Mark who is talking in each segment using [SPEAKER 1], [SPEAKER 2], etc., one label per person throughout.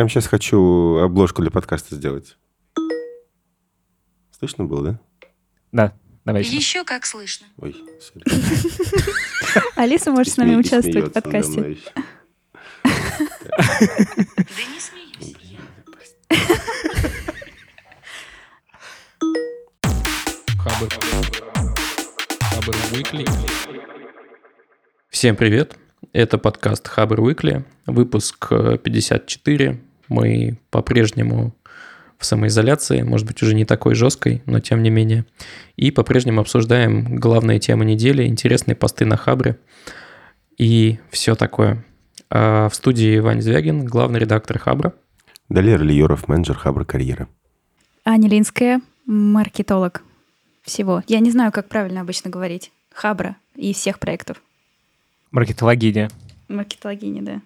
[SPEAKER 1] Прямо сейчас хочу обложку для подкаста сделать. Слышно было, да?
[SPEAKER 2] Да, давай еще.
[SPEAKER 3] Еще как слышно.
[SPEAKER 1] Ой, сори.
[SPEAKER 4] Алиса может с нами участвовать в подкасте.
[SPEAKER 3] Да не смеюсь.
[SPEAKER 5] Хабр. Хабр Weekly. Всем привет. Это подкаст Хабр Weekly, выпуск э, 54. Мы по-прежнему в самоизоляции, может быть, уже не такой жесткой, но тем не менее. И по-прежнему обсуждаем главные темы недели, интересные посты на Хабре и все такое. А в студии Ваня Звягин, главный редактор Хабра.
[SPEAKER 1] Далее Лиеров, менеджер Хабра карьера.
[SPEAKER 4] Аня Линская, маркетолог всего. Я не знаю, как правильно обычно говорить. Хабра и всех проектов.
[SPEAKER 2] Маркетологиня.
[SPEAKER 4] Маркетологиня, да.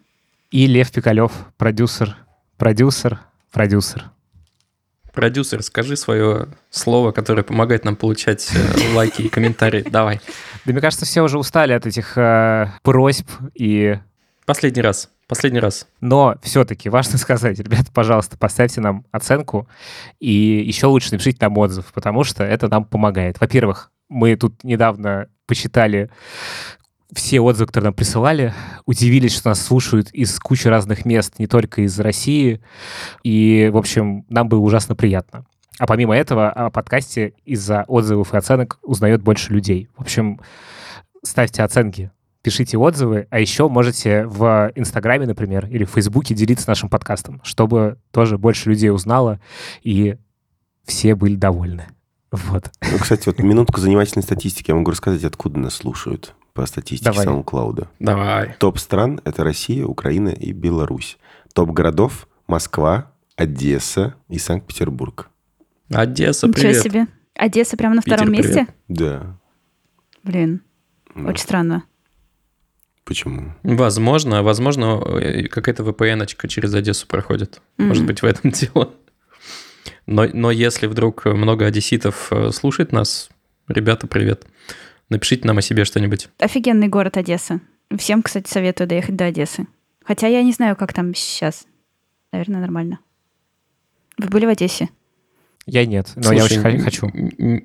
[SPEAKER 2] И Лев Пикалев, продюсер, продюсер, продюсер.
[SPEAKER 5] Продюсер, скажи свое слово, которое помогает нам получать э, лайки и комментарии. Давай.
[SPEAKER 2] Да мне кажется, все уже устали от этих э, просьб и...
[SPEAKER 5] Последний раз. Последний раз.
[SPEAKER 2] Но все-таки важно сказать, ребята, пожалуйста, поставьте нам оценку и еще лучше напишите нам отзыв, потому что это нам помогает. Во-первых, мы тут недавно посчитали все отзывы, которые нам присылали, удивились, что нас слушают из кучи разных мест, не только из России. И, в общем, нам было ужасно приятно. А помимо этого, о подкасте из-за отзывов и оценок узнает больше людей. В общем, ставьте оценки, пишите отзывы, а еще можете в Инстаграме, например, или в Фейсбуке делиться нашим подкастом, чтобы тоже больше людей узнало и все были довольны. Вот.
[SPEAKER 1] Ну, кстати, вот минутку занимательной статистики. Я могу рассказать, откуда нас слушают по статистике
[SPEAKER 2] Давай.
[SPEAKER 1] SoundCloud.
[SPEAKER 5] Давай.
[SPEAKER 1] Топ стран – это Россия, Украина и Беларусь. Топ городов – Москва, Одесса и Санкт-Петербург.
[SPEAKER 5] Одесса,
[SPEAKER 4] Ничего
[SPEAKER 5] привет.
[SPEAKER 4] себе. Одесса прямо на
[SPEAKER 5] Питер,
[SPEAKER 4] втором
[SPEAKER 5] привет.
[SPEAKER 4] месте?
[SPEAKER 1] Да.
[SPEAKER 4] Блин,
[SPEAKER 1] Ну,
[SPEAKER 4] очень странно.
[SPEAKER 1] Почему?
[SPEAKER 5] Возможно, возможно, э, какая-то VPN-очка через Одессу проходит. Может
[SPEAKER 4] Мгм.
[SPEAKER 5] быть, в этом дело. Но, но если вдруг много одесситов э, слушает нас, ребята, привет. Напишите нам о себе что-нибудь.
[SPEAKER 4] Офигенный город Одесса. Всем, кстати, советую доехать до Одессы. Хотя я не знаю, как там сейчас. Наверное, нормально. Вы были в Одессе?
[SPEAKER 2] Я нет, но я
[SPEAKER 5] Слушай,
[SPEAKER 2] очень х- хочу.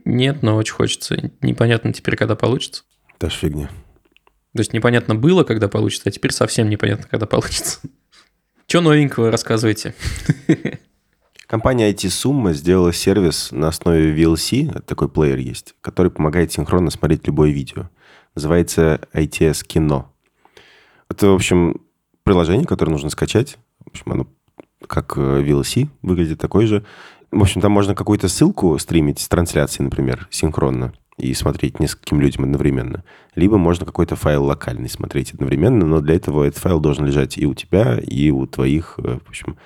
[SPEAKER 5] Нет, но очень хочется. Непонятно теперь, когда получится.
[SPEAKER 1] Та ж фигня.
[SPEAKER 5] То есть непонятно было, когда получится, а теперь совсем непонятно, когда получится. Что новенького рассказывайте?
[SPEAKER 1] Компания IT Summa сделала сервис на основе VLC, такой плеер есть, который помогает синхронно смотреть любое видео. Называется ITS Кино. Это, в общем, приложение, которое нужно скачать. В общем, оно как э, VLC выглядит такой же. В общем, там можно какую-то ссылку стримить с трансляцией, например, синхронно и смотреть нескольким людям одновременно. Либо можно какой-то файл локальный смотреть одновременно, но для этого этот файл должен лежать и у тебя, и у твоих, э, в общем,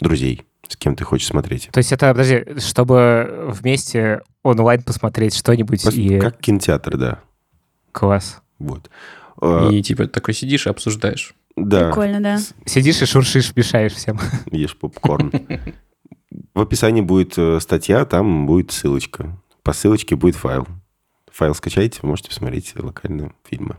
[SPEAKER 1] друзей, с кем ты хочешь смотреть.
[SPEAKER 2] То есть это, подожди, чтобы вместе онлайн посмотреть что-нибудь
[SPEAKER 1] Пос-
[SPEAKER 2] и...
[SPEAKER 1] Как кинотеатр, да.
[SPEAKER 2] Класс.
[SPEAKER 1] Вот.
[SPEAKER 5] И типа такой сидишь и обсуждаешь.
[SPEAKER 1] Да,
[SPEAKER 4] Прикольно, да.
[SPEAKER 2] Сидишь и шуршишь, мешаешь всем.
[SPEAKER 1] ешь попкорн. В описании будет э, статья, там будет ссылочка. По ссылочке будет файл. Файл скачайте, вы можете посмотреть локально фильмы.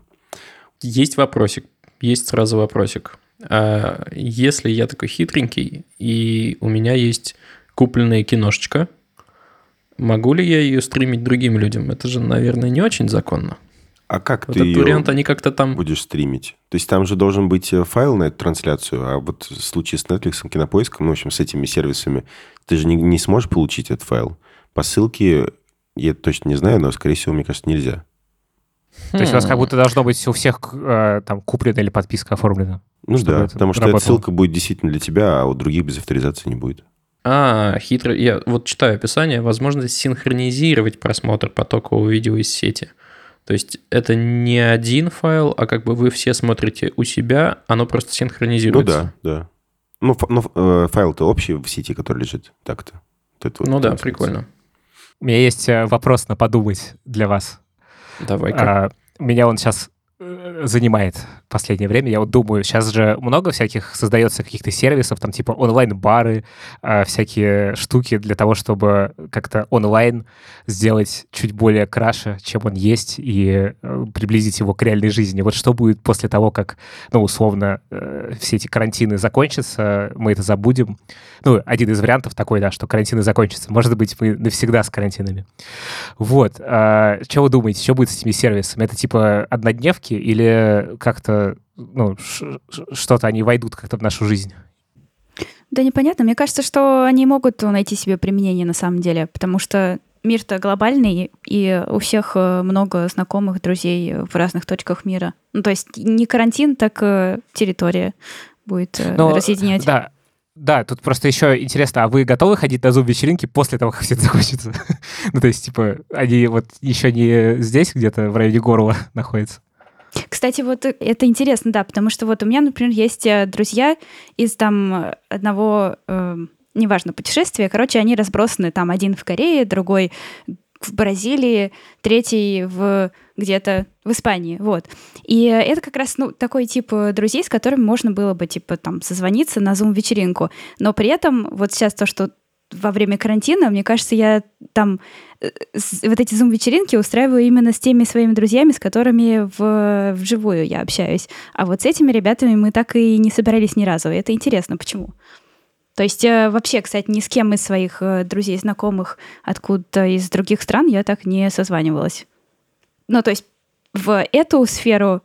[SPEAKER 5] Есть вопросик. Есть сразу вопросик. А если я такой хитренький, и у меня есть купленная киношечка, могу ли я ее стримить другим людям? Это же, наверное, не очень законно.
[SPEAKER 1] А как
[SPEAKER 5] Вот
[SPEAKER 1] ты
[SPEAKER 5] этот вариант, они как-то там...
[SPEAKER 1] будешь стримить? То есть там же должен быть э, файл на эту трансляцию, а вот в случае с Netflix, Кинопоиском, ну, в общем, с этими сервисами, ты же не, не сможешь получить этот файл. По ссылке, я точно не знаю, но, скорее всего, мне кажется, нельзя.
[SPEAKER 2] То есть у вас как
[SPEAKER 5] Хм.
[SPEAKER 2] будто должно быть у всех э, там куплено или подписка оформлена.
[SPEAKER 1] Ну да, потому что эта
[SPEAKER 2] работало.
[SPEAKER 1] ссылка будет действительно для тебя, а у других без авторизации не будет.
[SPEAKER 5] А, хитро. Я вот читаю описание. Возможность синхронизировать просмотр потокового видео из сети. То есть это не один файл, а как бы вы все смотрите у себя, оно просто
[SPEAKER 1] Ну
[SPEAKER 5] синхронизируется.
[SPEAKER 1] да, да. Ну, фа- ну, э, файл-то общий в сети, который лежит так-то. Вот
[SPEAKER 5] Ну да, прикольно.
[SPEAKER 2] У меня есть э, вопрос на подумать для вас.
[SPEAKER 5] Давай-ка.
[SPEAKER 2] А, меня он сейчас занимает в последнее время. Я вот думаю, сейчас же много всяких создается каких-то сервисов, там типа онлайн-бары, э, всякие штуки для того, чтобы как-то онлайн сделать чуть более краше, чем он есть, и э, приблизить его к реальной жизни. Вот что будет после того, как, ну, условно, э, все эти карантины закончатся, мы это забудем. Ну, один из вариантов такой, да, что карантины закончатся. Может быть, мы навсегда с карантинами. Вот. А, что вы думаете, что будет с этими сервисами? Это типа однодневки или как-то, ну, что-то они войдут как-то в нашу жизнь?
[SPEAKER 4] Да непонятно. Мне кажется, что они могут найти себе применение на самом деле, потому что мир-то глобальный, и у всех э, много знакомых, друзей в разных точках мира. Ну, то есть не карантин, так э, территория будет э,
[SPEAKER 2] Но,
[SPEAKER 4] разъединять.
[SPEAKER 2] Да, да, тут просто еще интересно, а вы готовы ходить на зум-вечеринки после того, как все это закончится? ну, то есть, типа, они вот еще не здесь где-то в районе горла находятся?
[SPEAKER 4] Кстати, вот э, это интересно, да, потому что вот у меня, например, есть э, друзья из там одного, э, неважно, путешествия, короче, они разбросаны там один в Корее, другой в Бразилии, третий в где-то в Испании, вот. И это как раз, ну, такой тип э, друзей, с которыми можно было бы, типа, там, созвониться на Zoom-вечеринку. Но при этом вот сейчас то, что во время карантина, мне кажется, я там э, вот эти зум-вечеринки устраиваю именно с теми своими друзьями, с которыми в, вживую я общаюсь. А вот с этими ребятами мы так и не собирались ни разу. Это интересно, почему. То есть э, вообще, кстати, ни с кем из своих э, друзей, знакомых откуда-то из других стран я так не созванивалась. Ну, то есть в эту сферу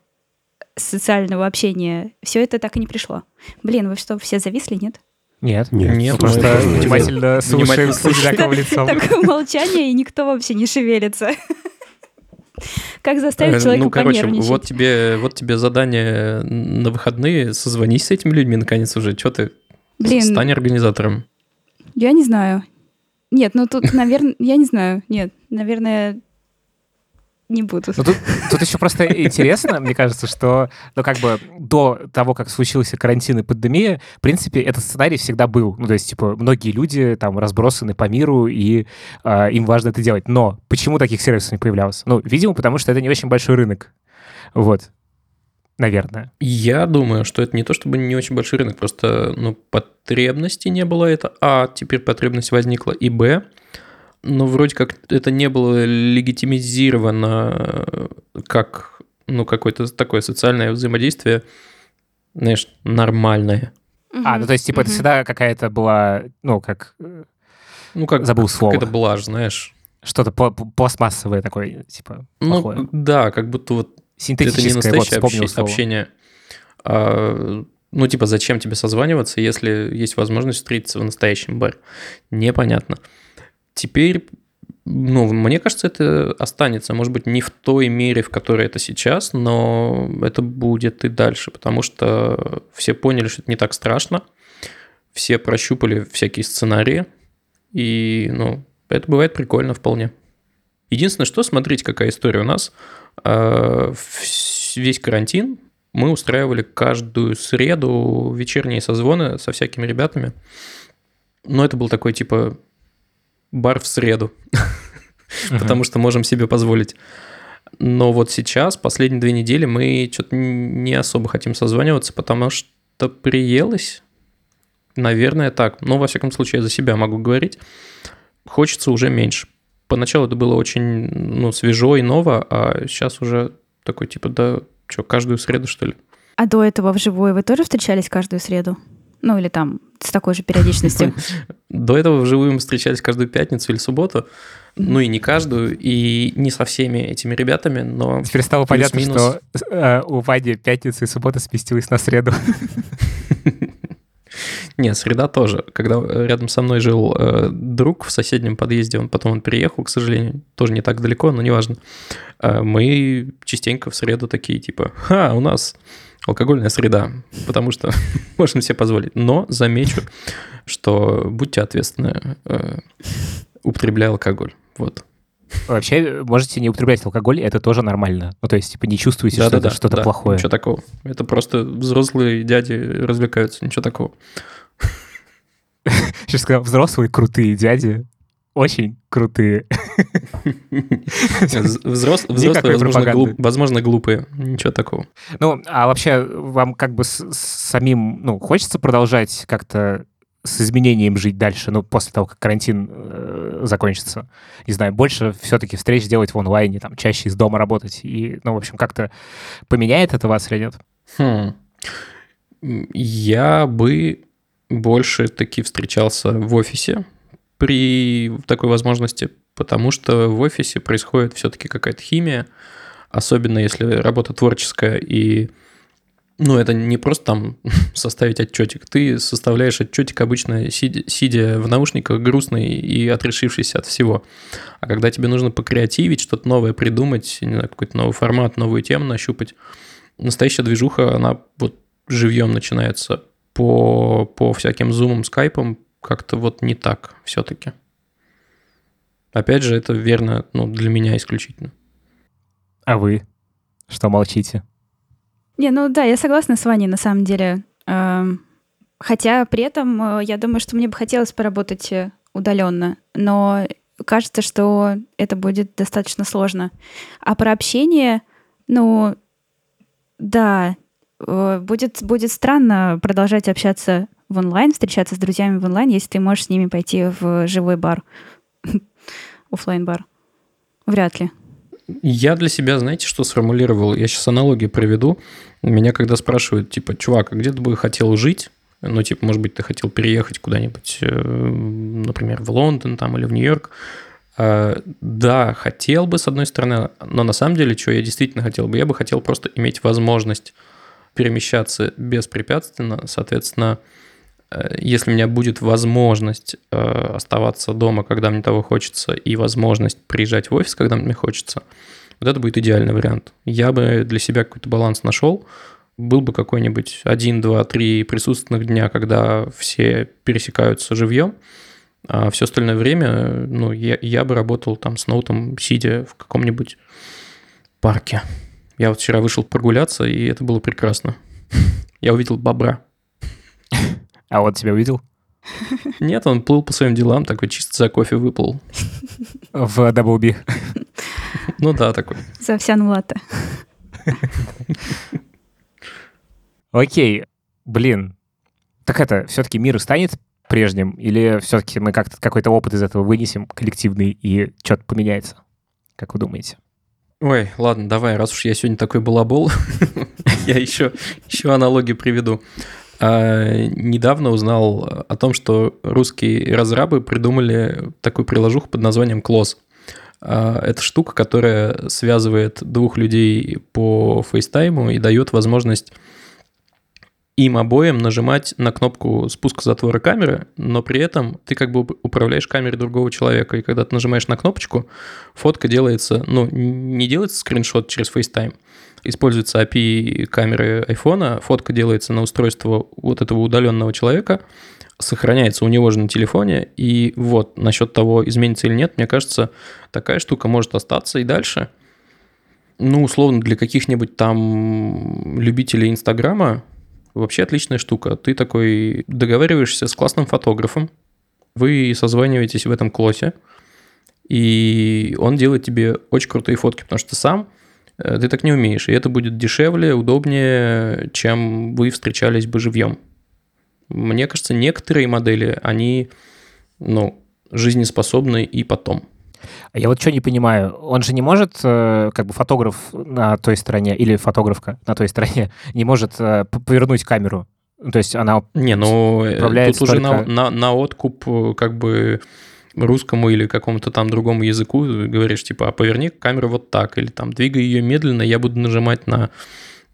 [SPEAKER 4] социального общения все это так и не пришло. Блин, вы что, все зависли, нет?
[SPEAKER 2] Нет.
[SPEAKER 1] Нет.
[SPEAKER 5] Нет,
[SPEAKER 2] просто
[SPEAKER 5] мы
[SPEAKER 2] внимательно слушаем с одинаковым лицом.
[SPEAKER 4] Такое молчание, и никто вообще не шевелится. Как заставить
[SPEAKER 5] Э,
[SPEAKER 4] человека
[SPEAKER 5] Ну, короче, вот тебе, вот тебе задание на выходные. Созвонись с этими людьми, наконец, уже. Что ты?
[SPEAKER 4] Блин.
[SPEAKER 5] Стань организатором.
[SPEAKER 4] Я не знаю. Нет, ну тут, наверное, я не знаю. Нет, наверное, не буду.
[SPEAKER 2] Ну, тут, тут еще просто интересно, мне кажется, что, ну, как бы до того, как случился карантин и пандемия, в принципе, этот сценарий всегда был. Ну, то есть, типа, многие люди там разбросаны по миру, и а, им важно это делать. Но почему таких сервисов не появлялось? Ну, видимо, потому что это не очень большой рынок. Вот. Наверное.
[SPEAKER 5] Я думаю, что это не то чтобы не очень большой рынок, просто ну, потребности не было это, а теперь потребность возникла, и б, ну, вроде как это не было легитимизировано э, как, ну, какое-то такое социальное взаимодействие, знаешь, нормальное.
[SPEAKER 2] А, ну, то есть, типа, это
[SPEAKER 4] Мгм.
[SPEAKER 2] всегда какая-то была, ну, как э,
[SPEAKER 5] Ну, как,
[SPEAKER 2] Забыл слово.
[SPEAKER 5] какая-то блажь, знаешь.
[SPEAKER 2] что-то пла- пластмассовое такое, типа,
[SPEAKER 5] Ну,
[SPEAKER 2] плохое.
[SPEAKER 5] да, как будто вот это не
[SPEAKER 2] Синтетическое, вот,
[SPEAKER 5] настоящее обще-
[SPEAKER 2] слово.
[SPEAKER 5] общение. А, ну, типа, зачем тебе созваниваться, если есть возможность встретиться в настоящем баре? Непонятно. Теперь, ну, мне кажется, это останется, может быть, не в той мере, в которой это сейчас, но это будет и дальше, потому что все поняли, что это не так страшно, все прощупали всякие сценарии, и, ну, это бывает прикольно вполне. Единственное, что, смотрите, какая история у нас. Вс- Весь карантин мы устраивали каждую среду вечерние созвоны со всякими ребятами. Но это был такой, типа, бар в среду, потому что можем себе позволить. Но вот сейчас, последние две недели, мы что-то не особо хотим созваниваться, потому что приелось. Наверное, так. Но, во всяком случае, я за себя могу говорить. Хочется уже меньше. Поначалу это было очень ну, свежо и ново, а сейчас уже такой типа, да, что, каждую среду, что ли?
[SPEAKER 4] А до этого вживую вы тоже встречались каждую среду? Ну, или там с такой же периодичностью?
[SPEAKER 5] До этого вживую мы встречались каждую пятницу или субботу. Ну и не каждую, и не со всеми этими ребятами, но
[SPEAKER 2] Теперь стало понятно, что э, у Вади пятница и суббота сместилась на среду.
[SPEAKER 5] Не, среда тоже. Когда рядом со мной жил э, друг в соседнем подъезде, он потом он переехал, к сожалению, тоже не так далеко, но неважно. Э, мы частенько в среду такие, типа, ха, у нас алкогольная среда, потому что можем себе позволить. Но замечу, что будьте ответственны, э, употребляя алкоголь. Вот.
[SPEAKER 2] Вообще, можете не употреблять алкоголь, это тоже нормально. Ну, то есть, типа, не чувствуете, что это что-то плохое.
[SPEAKER 5] Ничего такого. Это просто взрослые дяди развлекаются, ничего такого.
[SPEAKER 2] Сейчас сказал, взрослые крутые дяди, очень крутые.
[SPEAKER 5] Взрослые, возможно, глупые. Ничего такого.
[SPEAKER 2] Ну, а вообще вам как бы самим, ну, хочется продолжать как-то с изменением жить дальше, ну, после того, как карантин э, закончится? Не знаю, больше все-таки встреч делать в онлайне, там, чаще из дома работать. И, ну, в общем, как-то поменяет это вас или нет?
[SPEAKER 5] Хм. Я бы больше таки встречался в офисе при такой возможности, потому что в офисе происходит все-таки какая-то химия, особенно если работа творческая и ну, это не просто там составить отчетик. Ты составляешь отчетик обычно сидя, сидя в наушниках, грустный и отрешившийся от всего. А когда тебе нужно покреативить, что-то новое придумать, не знаю, какой-то новый формат, новую тему нащупать, настоящая движуха, она вот живьем начинается по, по всяким зумам, скайпам, как-то вот не так все-таки. Опять же, это верно ну, для меня исключительно.
[SPEAKER 2] А вы? Что молчите?
[SPEAKER 4] Не, ну да, я согласна с Ваней на самом деле. Эм, Хотя при этом э, я думаю, что мне бы хотелось поработать э, удаленно, но кажется, что это будет достаточно сложно. А про общение, ну, да, э, будет, будет странно продолжать общаться в онлайн, встречаться с друзьями в онлайн, если ты можешь с ними пойти в живой бар, оффлайн бар Вряд ли.
[SPEAKER 5] Я для себя, знаете, что сформулировал? Я сейчас аналогию проведу. Меня когда спрашивают, типа, чувак, а где ты бы хотел жить? Ну, типа, может быть, ты хотел переехать куда-нибудь, э, например, в Лондон там или в Нью-Йорк. А, Да, хотел бы, с одной стороны, но на самом деле, что я действительно хотел бы? Я бы хотел просто иметь возможность перемещаться беспрепятственно, соответственно, если у меня будет возможность э, оставаться дома, когда мне того хочется, и возможность приезжать в офис, когда мне хочется, вот это будет идеальный вариант. Я бы для себя какой-то баланс нашел, был бы какой-нибудь один, два, три присутственных дня, когда все пересекаются живьем, а все остальное время, ну, я, я бы работал там с ноутом, сидя в каком-нибудь парке. Я вот вчера вышел прогуляться, и это было прекрасно. Я увидел бобра.
[SPEAKER 2] А вот тебя увидел?
[SPEAKER 5] Нет, он плыл по своим делам, такой чисто за кофе выплыл.
[SPEAKER 2] В Даблби.
[SPEAKER 5] Ну да, такой.
[SPEAKER 4] За овсяным латте.
[SPEAKER 2] Окей, блин. Так это, все-таки мир станет прежним? Или все-таки мы как-то какой-то опыт из этого вынесем коллективный и что-то поменяется? Как вы думаете?
[SPEAKER 5] Ой, ладно, давай, раз уж я сегодня такой балабол, я еще, еще аналогию приведу. А, недавно узнал о том, что русские разрабы придумали такую приложуху под названием Close. А, Это штука, которая связывает двух людей по фейстайму и дает возможность им обоим нажимать на кнопку спуска затвора камеры, но при этом ты как бы управляешь камерой другого человека. И когда ты нажимаешь на кнопочку, фотка делается, ну, не делается скриншот через FaceTime, используется API камеры айфона, фотка делается на устройство вот этого удаленного человека, сохраняется у него же на телефоне, и вот насчет того, изменится или нет, мне кажется, такая штука может остаться и дальше. Ну, условно, для каких-нибудь там любителей Инстаграма вообще отличная штука. Ты такой договариваешься с классным фотографом, вы созваниваетесь в этом клосе, и он делает тебе очень крутые фотки, потому что сам э, ты так не умеешь, и это будет дешевле, удобнее, чем вы встречались бы живьем. Мне кажется, некоторые модели, они, ну, жизнеспособны и потом.
[SPEAKER 2] А Я вот что не понимаю, он же не может, э, как бы фотограф на той стороне или фотографка на той стороне не может э, повернуть камеру. То есть она...
[SPEAKER 5] Не, ну, э, тут уже на,
[SPEAKER 2] только-
[SPEAKER 5] на, на откуп э, как бы русскому или какому-то там другому языку говоришь, типа, а поверни камеру вот так, или там двигай ее медленно, я буду нажимать на,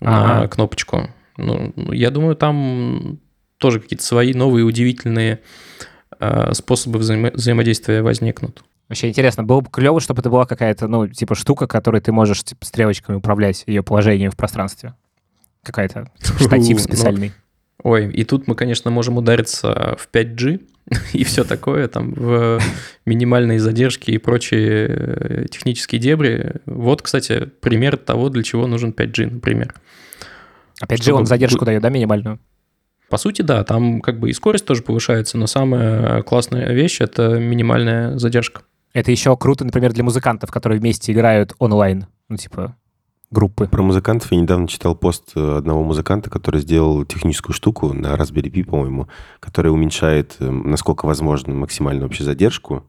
[SPEAKER 5] на
[SPEAKER 2] Ага.
[SPEAKER 5] кнопочку. Ну, ну, я думаю, там тоже какие-то свои новые удивительные э, способы взаимо- взаимодействия возникнут.
[SPEAKER 2] Вообще интересно, было бы клево, чтобы это была какая-то, ну, типа штука, которой ты можешь типа, стрелочками управлять ее положением в пространстве. Какая-то типа, штатив
[SPEAKER 5] Ну,
[SPEAKER 2] специальный.
[SPEAKER 5] Ой, и тут мы, конечно, можем удариться в 5G и все такое, там, в минимальные задержки и прочие э, технические дебри. Вот, кстати, пример того, для чего нужен 5G, например.
[SPEAKER 2] Опять же,
[SPEAKER 5] чтобы
[SPEAKER 2] он задержку дает, да, минимальную?
[SPEAKER 5] По сути, да, там как бы и скорость тоже повышается, но самая классная вещь — это минимальная задержка.
[SPEAKER 2] Это еще круто, например, для музыкантов, которые вместе играют онлайн. Ну, типа, группы.
[SPEAKER 1] Про музыкантов я недавно читал пост э, одного музыканта, который сделал техническую штуку на Raspberry Pi, по-моему, которая уменьшает, э, насколько возможно, максимальную вообще задержку.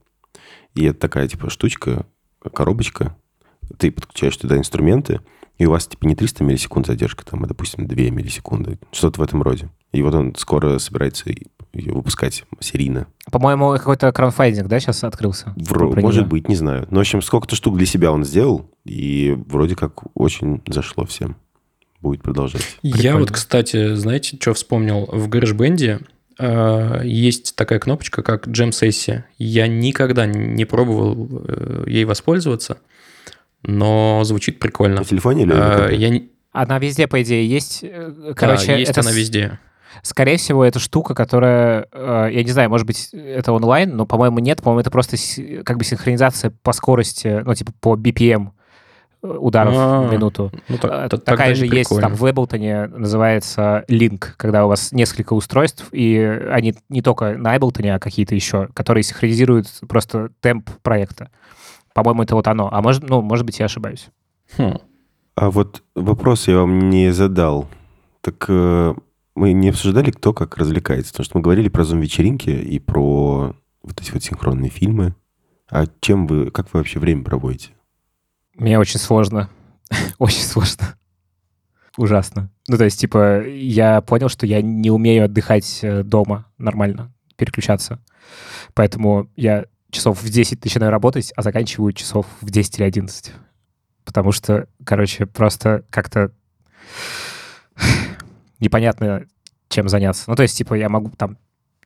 [SPEAKER 1] И это такая, типа, штучка, коробочка. Ты подключаешь туда инструменты, и у вас, типа, не 300 миллисекунд задержка, там, а, допустим, 2 миллисекунды. Что-то в этом роде. И вот он скоро собирается выпускать серийно.
[SPEAKER 2] По-моему, какой-то краудфандинг, да, сейчас открылся?
[SPEAKER 1] Вро- может быть, не знаю. Но, в общем, сколько-то штук для себя он сделал, и вроде как очень зашло всем. Будет продолжать.
[SPEAKER 5] Я
[SPEAKER 2] Прикольно.
[SPEAKER 5] вот, кстати, знаете, что вспомнил? В GarageBand э, есть такая кнопочка, как Jam сессия. Я никогда не пробовал э, ей воспользоваться, но звучит прикольно.
[SPEAKER 1] На телефоне или на
[SPEAKER 5] Э,
[SPEAKER 1] компе?
[SPEAKER 5] я не-
[SPEAKER 2] Она везде, по идее, есть. Э,
[SPEAKER 5] да,
[SPEAKER 2] Короче,
[SPEAKER 5] есть
[SPEAKER 2] это
[SPEAKER 5] она везде.
[SPEAKER 2] Скорее всего, это штука, которая, э, я не знаю, может быть, это онлайн, но, по-моему, нет. По-моему, это просто как бы синхронизация по скорости, ну, типа по BPM э, ударов
[SPEAKER 5] А,
[SPEAKER 2] в минуту.
[SPEAKER 5] Ну, так-
[SPEAKER 2] Э,
[SPEAKER 5] т-
[SPEAKER 2] Такая же есть там в Ableton, называется Link, когда у вас несколько устройств, и они не только на Ableton, а какие-то еще, которые синхронизируют просто темп проекта. По-моему, это вот оно. А может, ну, может быть, я ошибаюсь.
[SPEAKER 5] Хм.
[SPEAKER 1] А вот вопрос я вам не задал. Так э, мы не обсуждали, кто как развлекается. Потому что мы говорили про зум-вечеринки и про вот эти вот синхронные фильмы. А чем вы, как вы вообще время проводите?
[SPEAKER 2] Мне очень сложно. очень сложно. Ужасно. Ну, то есть, типа, я понял, что я не умею отдыхать э, дома нормально, переключаться. Поэтому я часов в 10 начинаю работать, а заканчиваю часов в 10 или 11. Потому что, короче, просто как-то непонятно, чем заняться. Ну, то есть, типа, я могу там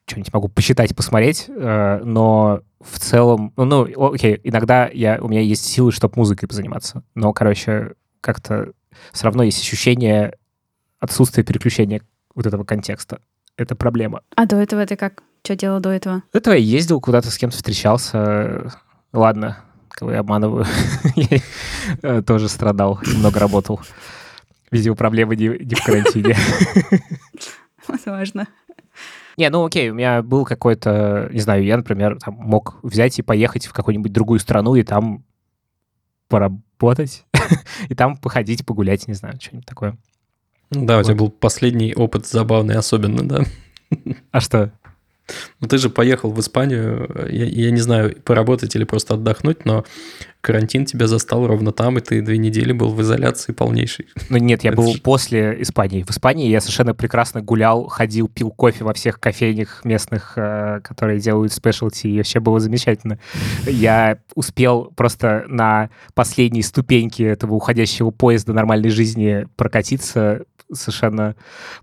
[SPEAKER 2] что-нибудь могу посчитать, посмотреть, э, но в целом, ну, ну, окей, иногда я, у меня есть силы, чтобы музыкой позаниматься, но, короче, как-то все равно есть ощущение отсутствия переключения вот этого контекста. Это проблема.
[SPEAKER 4] А до этого ты как? Что делал до этого?
[SPEAKER 2] До этого я ездил куда-то с кем-то встречался. Ладно, кого я обманываю. Я э, тоже страдал, много работал. Видимо, проблемы не не в карантине.
[SPEAKER 4] Возможно.
[SPEAKER 2] Не, ну окей, у меня был какой-то, не знаю, я, например, там, мог взять и поехать в какую-нибудь другую страну и там поработать, и там походить, погулять, не знаю, что-нибудь такое.
[SPEAKER 5] Да, у тебя
[SPEAKER 2] Вот.
[SPEAKER 5] был последний опыт забавный особенно, да?
[SPEAKER 2] А что?
[SPEAKER 5] Ну, ты же поехал в Испанию, я, я не знаю, поработать или просто отдохнуть, но карантин тебя застал ровно там, и ты две недели был в изоляции полнейшей.
[SPEAKER 2] Ну нет, я
[SPEAKER 5] Это
[SPEAKER 2] был после Испании. В Испании я совершенно прекрасно гулял, ходил, пил кофе во всех кофейнях местных, э, которые делают спешлти, и вообще было замечательно. Я успел просто на последней ступеньке этого уходящего поезда нормальной жизни прокатиться совершенно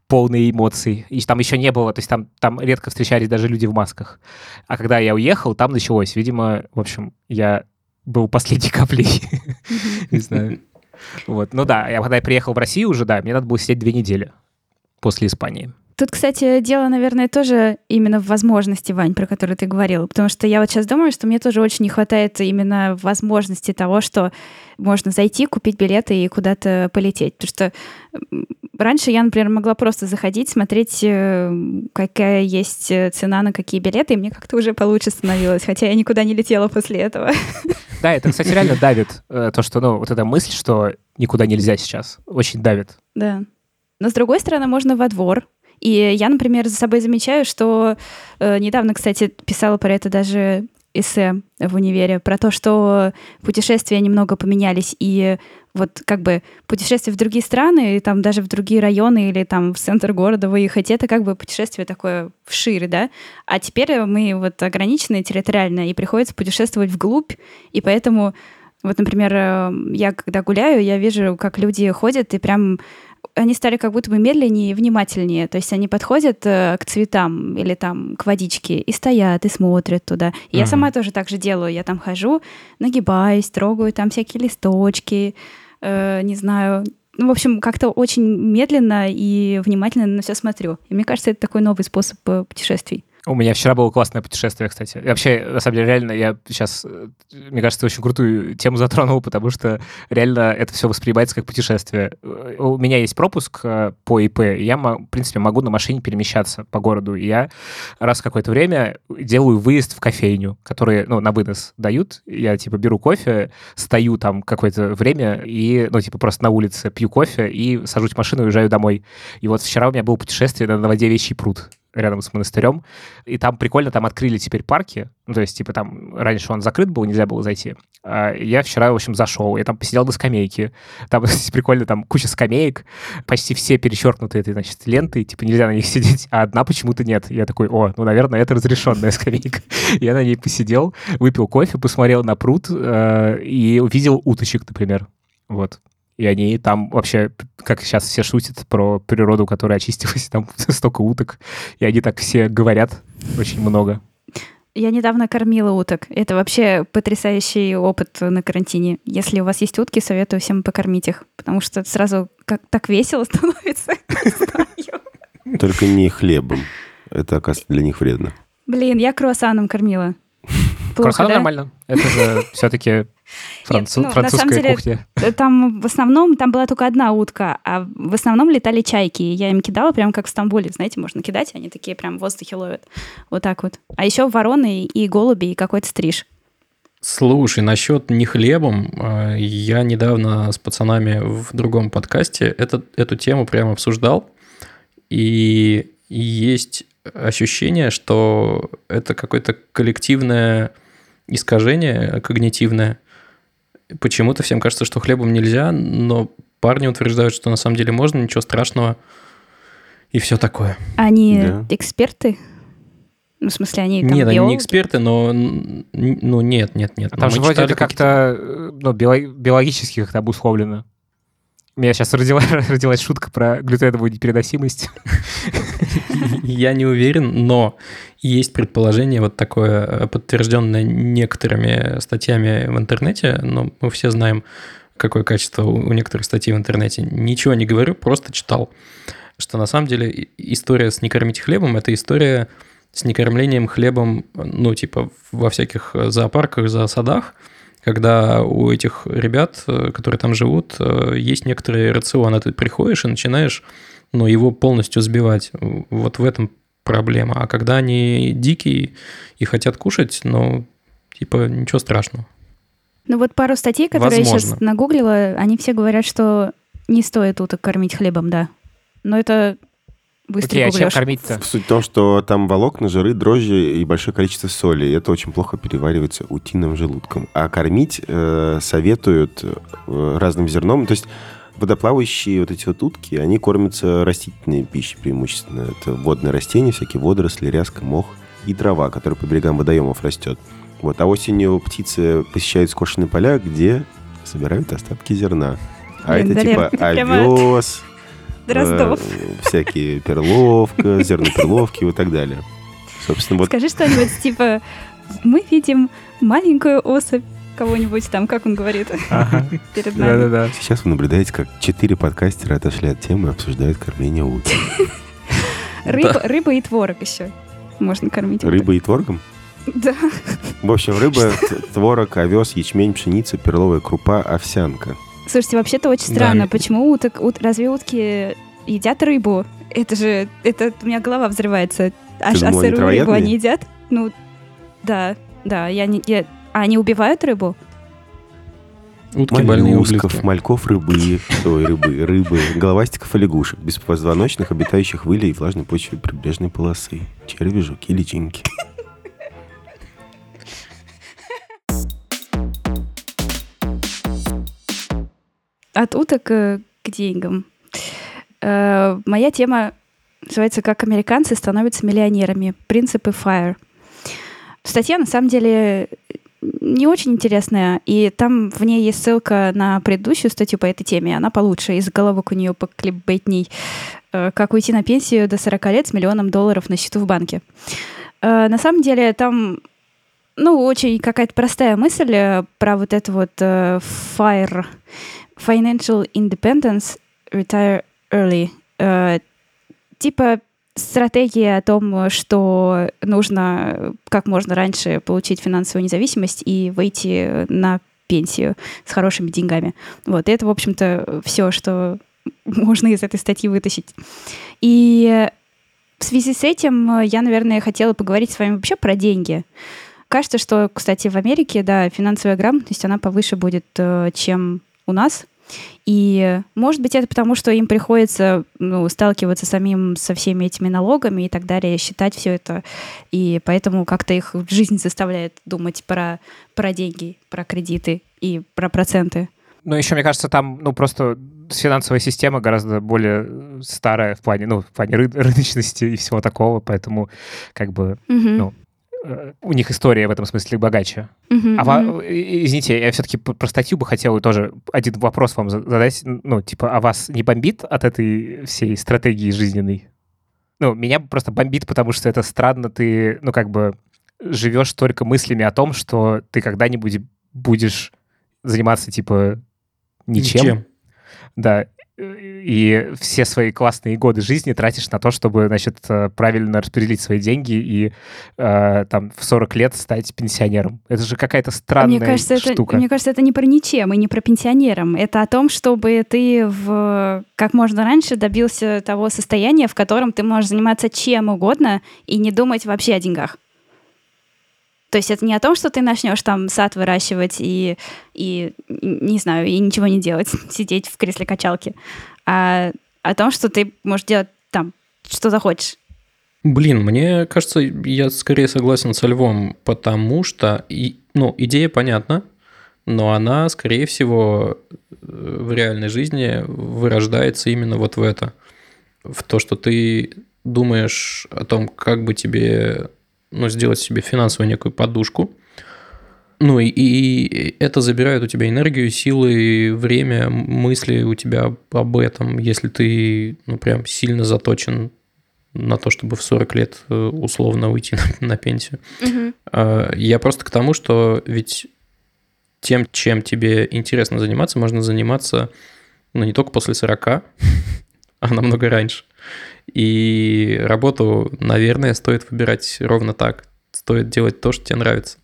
[SPEAKER 2] полные эмоций. И там еще не было, то есть там, там редко встречались даже люди в масках. А когда я уехал, там началось. Видимо, в общем, я был последней каплей. Не знаю. Вот. Ну да, я когда я приехал в Россию уже, да, мне надо было сидеть две недели после Испании.
[SPEAKER 4] Тут, кстати, дело, наверное, тоже именно в возможности, Вань, про которую ты говорил. Потому что я вот сейчас думаю, что мне тоже очень не хватает именно возможности того, что можно зайти, купить билеты и куда-то полететь. Потому что раньше я, например, могла просто заходить, смотреть, э, какая есть э, цена на какие билеты, и мне как-то уже получше становилось, хотя я никуда не летела после этого.
[SPEAKER 2] Да, это, кстати, реально давит. э, То, что, ну, вот эта мысль, что никуда нельзя сейчас, очень давит.
[SPEAKER 4] Да. Но с другой стороны, можно во двор. И я, например, за собой замечаю, что э, недавно, кстати, писала про это даже эссе в универе, про то, что путешествия немного поменялись, и вот как бы путешествия в другие страны, и там даже в другие районы или там в центр города выехать, это как бы путешествие такое вширь, да? А теперь мы вот ограничены территориально, и приходится путешествовать вглубь, и поэтому вот, например, э, я когда гуляю, я вижу, как люди ходят, и прям они стали как будто бы медленнее и внимательнее. То есть они подходят э, к цветам или там к водичке и стоят, и смотрят туда. И я
[SPEAKER 2] Мгм.
[SPEAKER 4] сама тоже так же делаю. Я там хожу, нагибаюсь, трогаю там всякие листочки, э, не знаю. Ну, в общем, как-то очень медленно и внимательно на все смотрю. И мне кажется, это такой новый способ э, путешествий.
[SPEAKER 2] У меня вчера было классное путешествие, кстати. И вообще, на самом деле, реально, я сейчас, э, мне кажется, очень крутую тему затронул, потому что реально это все воспринимается как путешествие. Э, У меня есть пропуск э, по ИП, и я, в принципе, могу на машине перемещаться по городу. И я раз в какое-то время делаю выезд в кофейню, которые, ну, на вынос дают. Я, типа, беру кофе, стою там какое-то время и, ну, типа, просто на улице пью кофе и сажусь в машину и уезжаю домой. И вот вчера у меня было путешествие на Новодевичий пруд рядом с монастырем. И там прикольно, там открыли теперь парки. Ну, то есть, типа, там раньше он закрыт был, нельзя было зайти. А я вчера, в общем, зашел. Я там посидел на скамейке. Там прикольно, там куча скамеек, почти все перечеркнуты этой, значит, лентой, типа, нельзя на них сидеть, а одна почему-то нет. Я такой, о, ну, наверное, это разрешенная скамейка. Я на ней посидел, выпил кофе, посмотрел на пруд э, и увидел уточек, например. Вот. И они там вообще, как сейчас все шутят про природу, которая очистилась, там столько уток, и они так все говорят очень много.
[SPEAKER 4] Я недавно кормила уток. Это вообще потрясающий опыт на карантине. Если у вас есть утки, советую всем покормить их, потому что сразу как так весело становится.
[SPEAKER 1] Только не хлебом. Это, оказывается, для них вредно.
[SPEAKER 4] Блин, я круассаном кормила. Плохо,
[SPEAKER 2] Круассан
[SPEAKER 4] да?
[SPEAKER 2] нормально. Это же все-таки
[SPEAKER 4] ну, на самом
[SPEAKER 2] французская
[SPEAKER 4] деле,
[SPEAKER 2] кухня.
[SPEAKER 4] Там в основном, там была только одна утка, а в основном летали чайки. И Я им кидала прям как в Стамбуле, знаете, можно кидать, они такие прям в воздухе ловят. Вот так вот. А еще вороны и голуби, и какой-то стриж.
[SPEAKER 5] Слушай, насчет не хлебом, э, я недавно с пацанами в другом подкасте этот, эту тему прямо обсуждал, и есть ощущение, что это какое-то коллективное искажение когнитивное. Почему-то всем кажется, что хлебом нельзя, но парни утверждают, что на самом деле можно, ничего страшного, и все такое.
[SPEAKER 4] Они
[SPEAKER 1] Да.
[SPEAKER 4] эксперты? Ну, в смысле, они там
[SPEAKER 5] нет, они не
[SPEAKER 4] биологи?
[SPEAKER 5] эксперты, но ну нет, нет, нет.
[SPEAKER 2] А
[SPEAKER 5] Но
[SPEAKER 2] Там же вроде это как-то э, ну, био- биологически как-то обусловлено. У меня сейчас родила, родилась шутка про глютеновую непереносимость.
[SPEAKER 5] Я не уверен, но есть предположение вот такое, э, подтвержденное некоторыми статьями в интернете, но мы все знаем, какое качество у некоторых статей в интернете. Ничего не говорю, просто читал, что на самом деле история с «не кормите хлебом» — это история с некормлением хлебом, ну, типа, во всяких зоопарках, зоосадах, когда у этих ребят, э, которые там живут, э, есть некоторый рацион, ты приходишь и начинаешь ну, его полностью сбивать. Вот в этом проблема. А когда они дикие и хотят кушать, ну, типа, ничего страшного.
[SPEAKER 4] Ну вот пару статей, которые я сейчас
[SPEAKER 5] Возможно.
[SPEAKER 4] нагуглила, они все говорят, что не стоит уток кормить хлебом, да. Но это быстро
[SPEAKER 2] Окей, а чем кормить-то?
[SPEAKER 1] Суть в том, что там волокна, жиры, дрожжи и большое количество соли. И это очень плохо переваривается утиным желудком. А кормить э, советуют э, разным зерном. То есть водоплавающие вот эти вот утки, они кормятся растительной пищей преимущественно. Это водные растения, всякие водоросли, ряска, мох и трава, которая по берегам водоемов растет. Вот. А осенью птицы посещают скошенные поля, где собирают остатки зерна. А
[SPEAKER 4] Блин,
[SPEAKER 1] это типа овес,
[SPEAKER 4] Дроздов.
[SPEAKER 1] э, всякие перловка, зерноперловки и так далее. Собственно, вот
[SPEAKER 4] Скажи что-нибудь типа «Мы видим маленькую особь кого-нибудь там, как он говорит,
[SPEAKER 2] Ага.
[SPEAKER 4] перед нами».
[SPEAKER 2] Да-да-да.
[SPEAKER 1] сейчас вы наблюдаете, как четыре подкастера отошли от темы и обсуждают кормление уток.
[SPEAKER 4] Рыба, рыба и творог еще можно кормить.
[SPEAKER 1] Рыба и творогом?
[SPEAKER 4] Да.
[SPEAKER 1] В общем, рыба, творог, овес, ячмень, пшеница, перловая крупа, овсянка.
[SPEAKER 4] Слушайте, вообще-то очень
[SPEAKER 5] Да.
[SPEAKER 4] странно, почему уток, ут- разве утки едят рыбу? Это же, это у меня голова взрывается. А,
[SPEAKER 1] Ты
[SPEAKER 4] ш- а
[SPEAKER 1] они
[SPEAKER 4] сырую рыбу они едят? Ну, да, да, я не... я- А они убивают рыбу?
[SPEAKER 5] Утки больные ублюдки.
[SPEAKER 1] мальков рыбы, ой, рыбы, рыбы, головастиков и лягушек, беспозвоночных, обитающих в иле и влажной почве прибрежной полосы, черви, жуки, личинки.
[SPEAKER 4] От уток э, к деньгам. Э, Моя тема называется «Как американцы становятся миллионерами. Принципы FIRE». Статья, на самом деле, не очень интересная, и там в ней есть ссылка на предыдущую статью по этой теме, она получше, из головок у нее поклиббетней э, «Как уйти на пенсию до 40 лет с миллионом долларов на счету в банке». Э, На самом деле там ну, очень какая-то простая мысль э, про вот это вот э, FIRE, Financial Independence, Retire Early. Э, типа стратегии о том, что нужно как можно раньше получить финансовую независимость и выйти на пенсию с хорошими деньгами. Вот, и это, в общем-то, все, что можно из этой статьи вытащить. И в связи с этим я, наверное, хотела поговорить с вами вообще про деньги. Кажется, что, кстати, в Америке, да, финансовая грамотность, она повыше будет, э, чем у нас. И, может быть, это потому, что им приходится ну, сталкиваться самим со всеми этими налогами и так далее, считать все это. И поэтому как-то их жизнь заставляет думать про, про деньги, про кредиты и про проценты.
[SPEAKER 2] Ну, еще, мне кажется, там, ну, просто финансовая система гораздо более старая в плане, ну, в плане ры- рыночности и всего такого, поэтому, как бы,
[SPEAKER 4] Угу.
[SPEAKER 2] ну, э, у них история в этом смысле богаче.
[SPEAKER 4] Мгм,
[SPEAKER 2] А
[SPEAKER 4] мгм.
[SPEAKER 2] ва- и- извините, я все-таки про статью бы хотел тоже один вопрос вам за- задать. Ну, типа, а вас не бомбит от этой всей стратегии жизненной? Ну, меня просто бомбит, потому что это странно, ты, ну, как бы живешь только мыслями о том, что ты когда-нибудь будешь заниматься, типа, ничем. Да. И все свои классные годы жизни тратишь на то, чтобы, значит, э, правильно распределить свои деньги и э, там в 40 лет стать пенсионером. Это же какая-то странная
[SPEAKER 4] Мне кажется,
[SPEAKER 2] штука.
[SPEAKER 4] это, мне кажется, это не про ничем и не про пенсионерам. Это о том, чтобы ты в, как можно раньше добился того состояния, в котором ты можешь заниматься чем угодно и не думать вообще о деньгах. То есть это не о том, что ты начнешь там сад выращивать и, и не знаю, и ничего не делать, сидеть в кресле качалки, а о том, что ты можешь делать там что захочешь.
[SPEAKER 5] Блин, мне кажется, я скорее согласен со Львом, потому что, и, ну, идея понятна, но она, скорее всего, э, в реальной жизни вырождается именно вот в это. В то, что ты думаешь о том, как бы тебе ну, сделать себе финансовую некую подушку. Ну и, и это забирает у тебя энергию, силы, время, мысли у тебя об этом, если ты ну, прям сильно заточен на то, чтобы в 40 лет э, условно уйти на, на пенсию. А, Я просто к тому, что ведь тем, чем тебе интересно заниматься, можно заниматься ну, не только после 40, а намного раньше. И работу, наверное, стоит выбирать ровно так. Стоит делать то, что тебе нравится.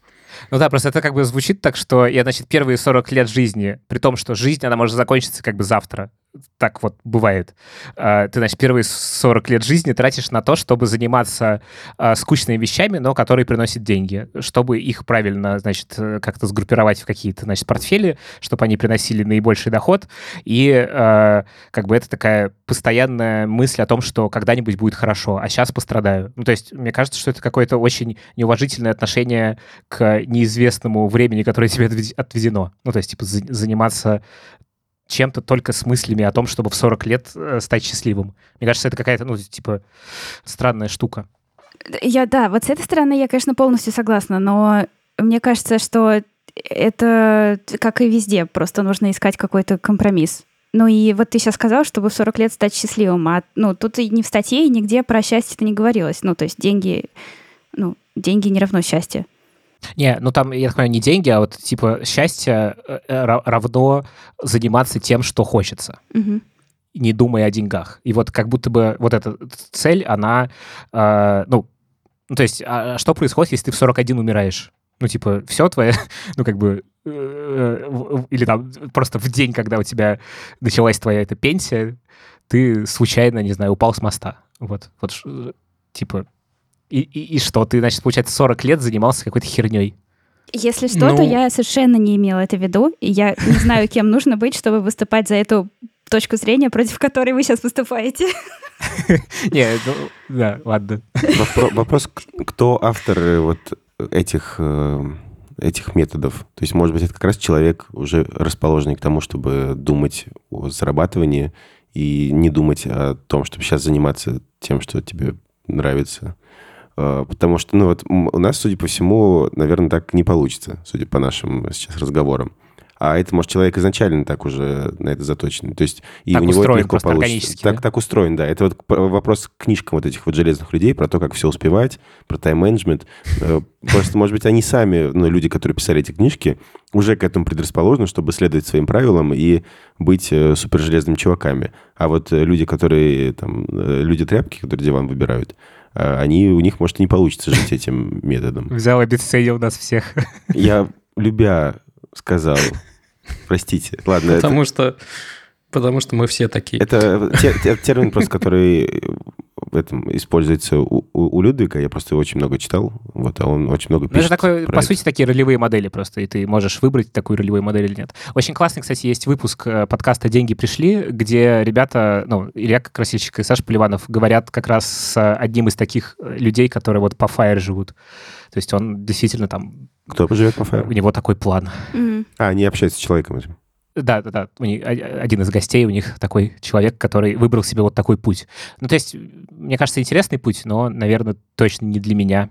[SPEAKER 2] Ну да, просто это как бы звучит так, что я, значит, первые 40 лет жизни, при том, что жизнь, она может закончиться как бы завтра. Так вот бывает. А, Ты, значит, первые 40 лет жизни тратишь на то, чтобы заниматься а, скучными вещами, но которые приносят деньги, чтобы их правильно, значит, э, как-то сгруппировать в какие-то, значит, портфели, чтобы они приносили наибольший доход. И а, как бы это такая постоянная мысль о том, что когда-нибудь будет хорошо, а сейчас пострадаю. Ну, то есть, мне кажется, что это какое-то очень неуважительное отношение к неизвестному времени, которое тебе отвед- отведено. Ну, то есть, типа, за- заниматься чем-то только с мыслями о том, чтобы в 40 лет э, стать счастливым. Мне кажется, это какая-то, ну, типа, странная штука.
[SPEAKER 4] Я, да, вот с этой стороны я, конечно, полностью согласна, но мне кажется, что это как и везде, просто нужно искать какой-то компромисс. Ну и вот ты сейчас сказал, чтобы в 40 лет стать счастливым, а ну тут и ни в статье, и нигде про счастье-то не говорилось. Ну, то есть деньги, ну, деньги не равно счастье.
[SPEAKER 2] Не, ну там, я так понимаю, не деньги, а вот, типа, счастье э, э, ра- равно заниматься тем, что хочется.
[SPEAKER 4] Мгм.
[SPEAKER 2] не думая о деньгах. И вот как будто бы вот эта цель, она, э, ну, ну, то есть, а что происходит, если ты в 41 умираешь? Ну, типа, все твое, ну, как бы, э, в- или там просто в день, когда у тебя началась твоя эта пенсия, ты случайно, не знаю, упал с моста. Вот, вот, типа, и, и, и что? Ты, значит, получается, 40 лет занимался какой-то херней.
[SPEAKER 4] Если что, то
[SPEAKER 5] Ну-
[SPEAKER 4] я совершенно не имела это в виду, и я не знаю, кем нужно быть, чтобы выступать за эту точку зрения, против которой вы сейчас выступаете.
[SPEAKER 2] Не, ну, да, ладно.
[SPEAKER 1] Вопро- Вопрос, кто автор э, вот этих, э, этих методов? То есть, может быть, это как раз человек, уже расположенный к тому, чтобы думать о зарабатывании и не думать о том, чтобы сейчас заниматься тем, что тебе нравится. Э, Потому что, ну вот у нас, судя по всему, наверное, так не получится, судя по нашим сейчас разговорам. А это, может, человек изначально так уже на это заточен. То есть и
[SPEAKER 2] Так
[SPEAKER 1] у него это легко получится. Так,
[SPEAKER 2] да?
[SPEAKER 1] так устроен, да. Это вот вопрос к книжкам вот этих вот железных людей про то, как все успевать, про тайм-менеджмент. Э, Просто, может быть, они сами, ну, люди, которые писали эти книжки, уже к этому предрасположены, чтобы следовать своим правилам и быть э, супержелезными чуваками. А вот люди, которые там, э, люди-тряпки, которые диван выбирают, они, у них, может, и не получится жить этим методом.
[SPEAKER 2] Взял обесценил нас всех.
[SPEAKER 1] Я, любя, сказал, простите, ладно, это,
[SPEAKER 5] Потому что, потому что мы все такие.
[SPEAKER 1] это те- те- термин просто, который в этом используется у, у- у Людвига, я просто очень много читал, вот, а он очень много
[SPEAKER 2] Ну,
[SPEAKER 1] пишет.
[SPEAKER 2] это такое,
[SPEAKER 1] про
[SPEAKER 2] по
[SPEAKER 1] это.
[SPEAKER 2] сути, такие ролевые модели просто, и ты можешь выбрать такую ролевую модель или нет. Очень классный, кстати, есть выпуск э, подкаста «Деньги пришли», где ребята, ну, Илья Красильщик и Саша Поливанов говорят как раз с одним из таких э, людей, которые вот по Fire живут. То есть он действительно там,
[SPEAKER 1] Кто живет по
[SPEAKER 2] у
[SPEAKER 1] файлу?
[SPEAKER 2] него такой план.
[SPEAKER 4] Мгм.
[SPEAKER 1] А, они общаются с человеком этим.
[SPEAKER 2] Да, да, да. У них, один из гостей у них такой человек, который выбрал себе вот такой путь. Ну, то есть, мне кажется, интересный путь, но, наверное, точно не для меня.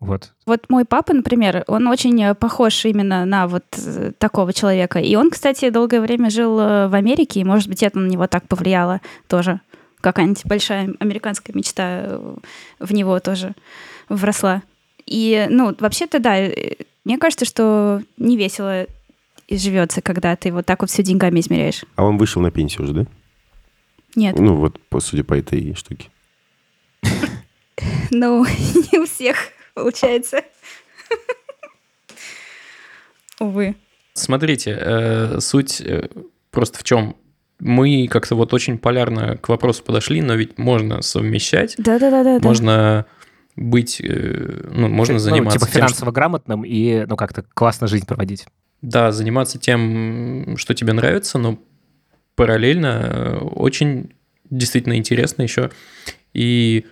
[SPEAKER 2] Вот.
[SPEAKER 4] Вот мой папа, например, он очень э, похож именно на вот э, такого человека. И он, кстати, долгое время жил э, в Америке, и, может быть, это на него так повлияло тоже. Какая-нибудь большая американская мечта в него тоже вросла. И, ну, вообще-то, да, мне кажется, что не весело и живется, когда ты вот так вот все деньгами измеряешь.
[SPEAKER 1] А он вышел на пенсию уже, да?
[SPEAKER 4] Нет.
[SPEAKER 1] Ну, вот, по судя по этой штуке.
[SPEAKER 4] Ну, не у всех получается. Увы.
[SPEAKER 5] Смотрите, э, суть э, просто в чем? Мы как-то вот очень полярно к вопросу подошли, но ведь можно совмещать,
[SPEAKER 4] Да-да-да-да.
[SPEAKER 5] можно быть, э, ну, можно
[SPEAKER 2] Ну,
[SPEAKER 5] заниматься
[SPEAKER 2] типа
[SPEAKER 5] тем, что-
[SPEAKER 2] финансово грамотным и, ну, как-то классно жизнь проводить.
[SPEAKER 5] Да, заниматься тем, что тебе нравится, но параллельно э, очень действительно интересно еще и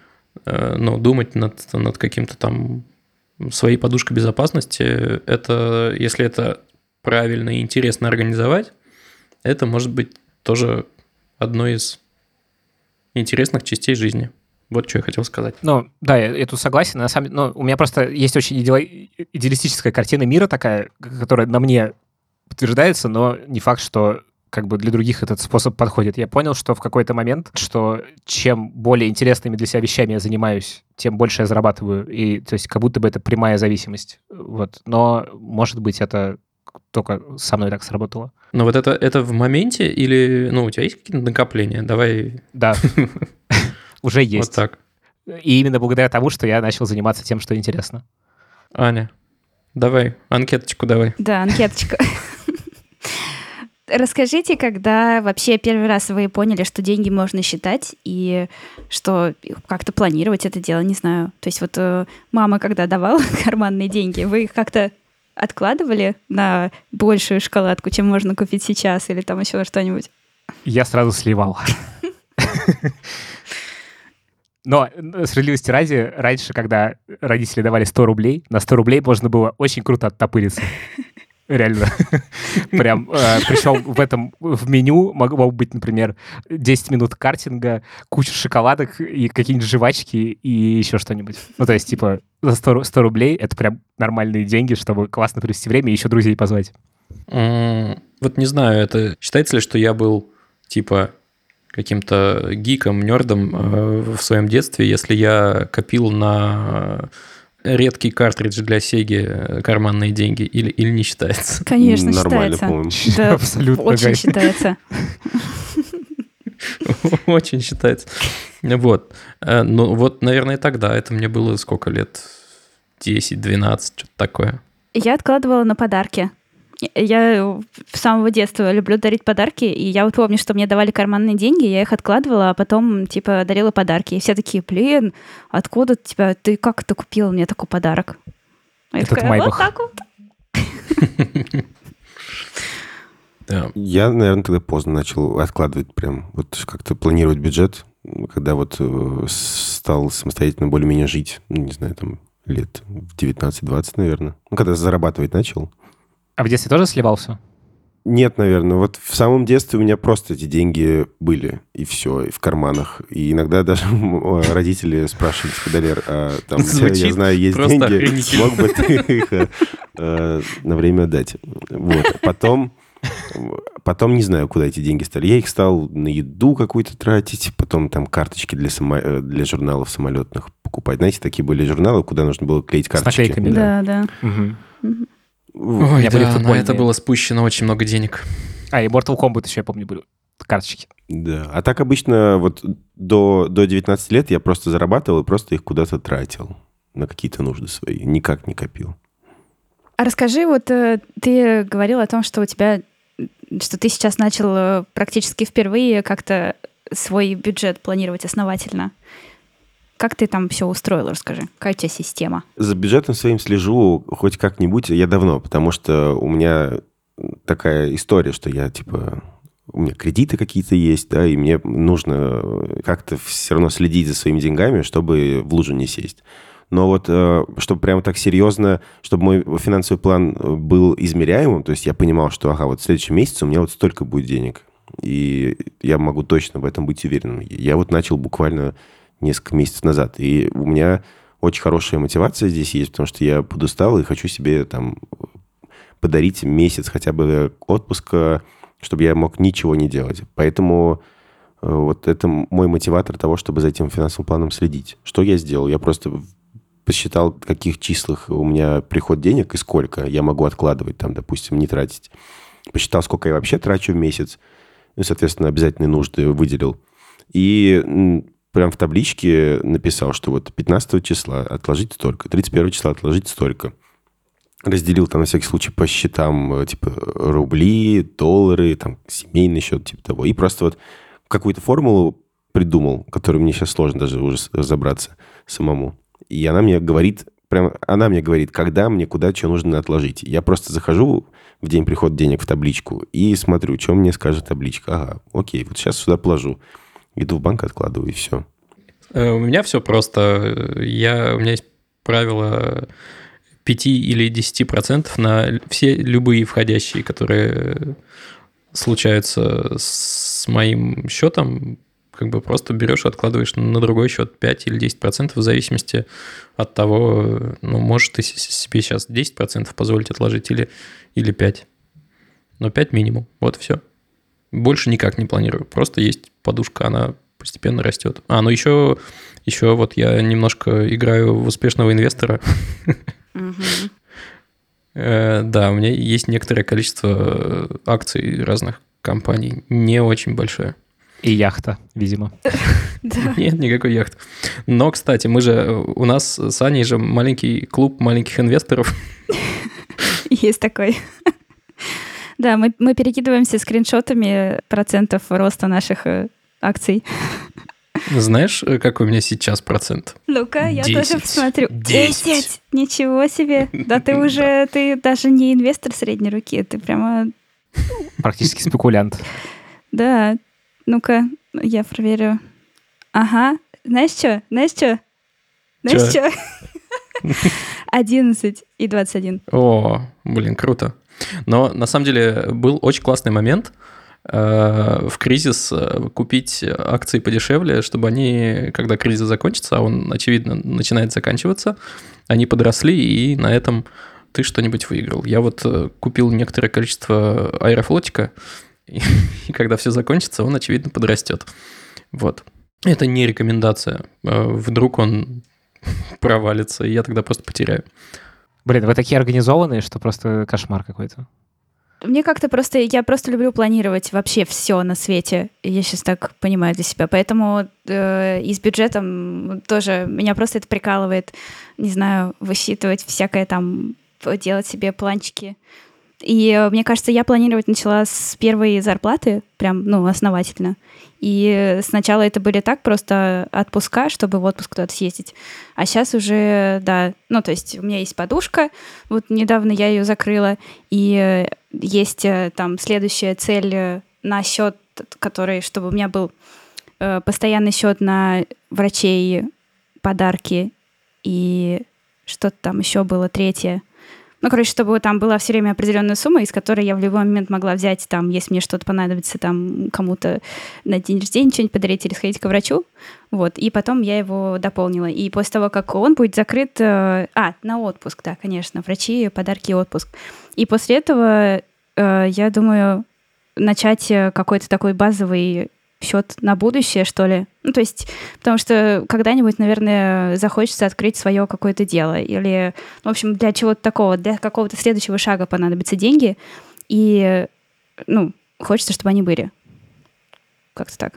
[SPEAKER 5] э, ну, думать над, над каким-то там своей подушкой безопасности. Это, если это правильно и интересно организовать, это может быть тоже одной из интересных частей жизни. Вот что я хотел сказать.
[SPEAKER 2] Ну, да, я, я тут согласен. На самом деле, ну, у меня просто есть очень идеали- идеалистическая картина мира такая, которая на мне подтверждается, но не факт, что как бы для других этот способ подходит. Я понял, что в какой-то момент, что чем более интересными для себя вещами я занимаюсь, тем больше я зарабатываю. И то есть как будто бы это прямая зависимость. Вот. Но, может быть, это только со мной так сработало.
[SPEAKER 5] Но вот это, это в моменте или, ну, у тебя есть какие-то накопления? Давай
[SPEAKER 2] Да, уже
[SPEAKER 5] вот
[SPEAKER 2] есть.
[SPEAKER 5] так.
[SPEAKER 2] И именно благодаря тому, что я начал заниматься тем, что интересно.
[SPEAKER 5] Аня, давай, анкеточку давай.
[SPEAKER 4] Да, анкеточка. Расскажите, когда вообще первый раз вы поняли, что деньги можно считать и что как-то планировать это дело, не знаю. То есть вот э, мама, когда давала карманные деньги, вы их как-то откладывали на большую шоколадку, чем можно купить сейчас, или там еще что-нибудь?
[SPEAKER 2] Я сразу сливал. Но э, справедливости ради, раньше, когда родители давали 100 рублей, на 100 рублей можно было очень круто оттопыриться. Реально. Прям. э, Причем в этом, в меню могло быть, например, 10 минут картинга, куча шоколадок и какие-нибудь жвачки и еще что-нибудь. Ну, то есть, типа, за 100, ру- 100 рублей это прям нормальные деньги, чтобы классно провести время и еще друзей позвать.
[SPEAKER 5] Вот не знаю, это считается ли, что я был типа каким-то гиком, нердом э, в своем детстве, если я копил на редкий картридж для Сеги э, карманные деньги или, или не считается?
[SPEAKER 4] Конечно,
[SPEAKER 1] Нормально,
[SPEAKER 4] считается. Да,
[SPEAKER 2] Абсолютно,
[SPEAKER 4] очень
[SPEAKER 2] Гай.
[SPEAKER 4] считается.
[SPEAKER 5] Очень считается. Вот. Э, Ну вот, наверное, тогда. Это мне было сколько лет? 10-12, что-то такое.
[SPEAKER 4] Я откладывала на подарки. Я с самого детства люблю дарить подарки, и я вот помню, что мне давали карманные деньги, я их откладывала, а потом, типа, дарила подарки. И все такие, блин, откуда тебя, ты как это купила мне такой подарок? А я
[SPEAKER 2] Этот
[SPEAKER 4] такая, вот
[SPEAKER 2] Майбах.
[SPEAKER 4] так вот.
[SPEAKER 5] Да.
[SPEAKER 1] Я, наверное, тогда поздно начал откладывать прям, вот как-то планировать бюджет, когда вот э, стал самостоятельно более-менее жить, ну, не знаю, там лет в 19-20, наверное. Ну, когда зарабатывать начал.
[SPEAKER 2] А в детстве тоже сливал все?
[SPEAKER 1] Нет, наверное. Вот в самом детстве у меня просто эти деньги были, и все, и в карманах. И иногда даже родители спрашивали, типа, Далер, а там, тебя, я
[SPEAKER 5] Звучит
[SPEAKER 1] знаю, есть деньги, мог бы ты их э, э, на время дать? Вот. Потом Потом не знаю, куда эти деньги стали. Я их стал на еду какую-то тратить, потом там карточки для, само... э, для журналов самолетных покупать. Знаете, такие были журналы, куда нужно было клеить карточки.
[SPEAKER 2] наклейками,
[SPEAKER 4] Да, да.
[SPEAKER 2] Мгм.
[SPEAKER 1] В-
[SPEAKER 5] Ой,
[SPEAKER 2] меня были
[SPEAKER 5] да, на это было спущено очень много денег.
[SPEAKER 2] А, и Mortal Kombat еще, я помню, были карточки.
[SPEAKER 1] Да. А так обычно вот до, до 19 лет я просто зарабатывал и просто их куда-то тратил на какие-то нужды свои. Никак не копил.
[SPEAKER 4] А расскажи, вот э, ты говорил о том, что у тебя, что ты сейчас начал э, практически впервые как-то свой бюджет планировать основательно. Как ты там все устроил, расскажи. Какая у тебя система?
[SPEAKER 1] За бюджетом своим слежу хоть как-нибудь я давно, потому что у меня такая история, что я типа у меня кредиты какие-то есть, да, и мне нужно как-то все равно следить за своими деньгами, чтобы в лужу не сесть. Но вот, э, чтобы прямо так серьезно, чтобы мой финансовый план был измеряемым, то есть я понимал, что, ага, вот в следующем месяце у меня вот столько будет денег, и я могу точно в этом быть уверенным. Я вот начал буквально несколько месяцев назад, и у меня очень хорошая мотивация здесь есть, потому что я подустал и хочу себе там подарить месяц хотя бы отпуска, чтобы я мог ничего не делать. Поэтому э, вот это мой мотиватор того, чтобы за этим финансовым планом следить. Что я сделал? Я просто посчитал, в каких числах у меня приход денег и сколько я могу откладывать там, допустим, не тратить. Посчитал, сколько я вообще трачу в месяц. Ну, соответственно, обязательные нужды выделил. И прям в табличке написал, что вот 15 числа отложить столько, 31 числа отложить столько. Разделил там на всякий случай по счетам, э, типа рубли, доллары, там семейный счет, типа того. И просто вот какую-то формулу придумал, которую мне сейчас сложно даже уже разобраться самому. И она мне говорит, прям она мне говорит, когда мне куда что нужно отложить. Я просто захожу в день прихода денег в табличку и смотрю, что мне скажет табличка. Ага, окей, вот сейчас сюда положу. Иду в банк, откладываю, и все.
[SPEAKER 5] Э, У меня все просто. Я, у меня есть правило 5 или 10% на все любые входящие, которые случаются с моим счетом, как бы просто берешь откладываешь на другой счет 5 или 10% в зависимости от того, ну, можешь ты себе сейчас 10% позволить отложить или, или 5. Но 5 минимум. Вот все. Больше никак не планирую. Просто есть подушка, она постепенно растет. А, ну еще, еще вот я немножко играю в успешного инвестора. Э, Да, у меня есть некоторое количество э, акций разных компаний. Не очень большое.
[SPEAKER 2] И яхта, видимо.
[SPEAKER 5] Нет, никакой яхты. Но, кстати, мы же, у нас с Аней же маленький клуб маленьких инвесторов.
[SPEAKER 4] Есть такой. Да, мы, мы перекидываемся скриншотами процентов роста наших э, акций.
[SPEAKER 5] Знаешь, э, какой у меня сейчас процент?
[SPEAKER 4] Ну-ка, я тоже посмотрю.
[SPEAKER 5] Десять.
[SPEAKER 4] Десять! Ничего себе! Да ты уже, ты даже не инвестор средней руки, ты прямо,
[SPEAKER 2] Практически спекулянт.
[SPEAKER 4] да. Ну-ка, я проверю. Ага, знаешь что? Знаешь что? Знаешь что? 11 и 21.
[SPEAKER 5] О, блин, круто. Но на самом деле был очень классный момент э, в кризис э, купить акции подешевле, чтобы они, когда кризис закончится, а он, очевидно, начинает заканчиваться, они подросли, и на этом ты что-нибудь выиграл. Я вот э, купил некоторое количество аэрофлотика, и, и когда все закончится, он, очевидно, подрастет. Вот. Это не рекомендация. Вдруг он провалится, и я тогда просто потеряю.
[SPEAKER 2] Блин, вы такие организованные, что просто кошмар какой-то.
[SPEAKER 4] Мне как-то просто, я просто люблю планировать вообще все на свете. Я сейчас так понимаю для себя. Поэтому э, и с бюджетом тоже меня просто это прикалывает. Не знаю, высчитывать всякое там, делать себе планчики. И э, мне кажется, я планировать начала с первой зарплаты, прям, ну, основательно. И сначала это были так просто отпуска, чтобы в отпуск куда-то съездить. А сейчас уже, да, ну, то есть у меня есть подушка, вот недавно я ее закрыла, и есть э, там следующая цель на счет, который, чтобы у меня был э, постоянный счет на врачей, подарки и что-то там еще было третье. Ну, короче, чтобы там была все время определенная сумма, из которой я в любой момент могла взять, там, если мне что-то понадобится, там, кому-то на день рождения что-нибудь подарить или сходить к врачу. Вот, и потом я его дополнила. И после того, как он будет закрыт... э, а, на отпуск, да, конечно, врачи, подарки отпуск. И после этого э, я думаю, начать э, какой-то такой базовый счет на будущее, что ли. Ну, то есть, потому что когда-нибудь, наверное, захочется открыть свое какое-то дело. Или, в общем, для чего-то такого, для какого-то следующего шага понадобятся деньги. И, ну, хочется, чтобы они были. Как-то так.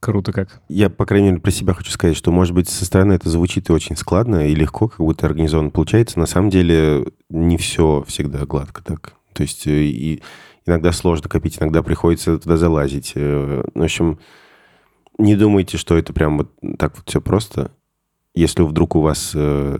[SPEAKER 2] Круто как.
[SPEAKER 1] Я, по крайней мере, про себя хочу сказать, что, может быть, со стороны это звучит и очень складно, и легко, как будто организованно получается. На самом деле не все всегда гладко так. То есть э, и иногда сложно копить, иногда приходится туда залазить. Э, В общем, не думайте, что это прям вот так вот все просто. Если вдруг у вас э,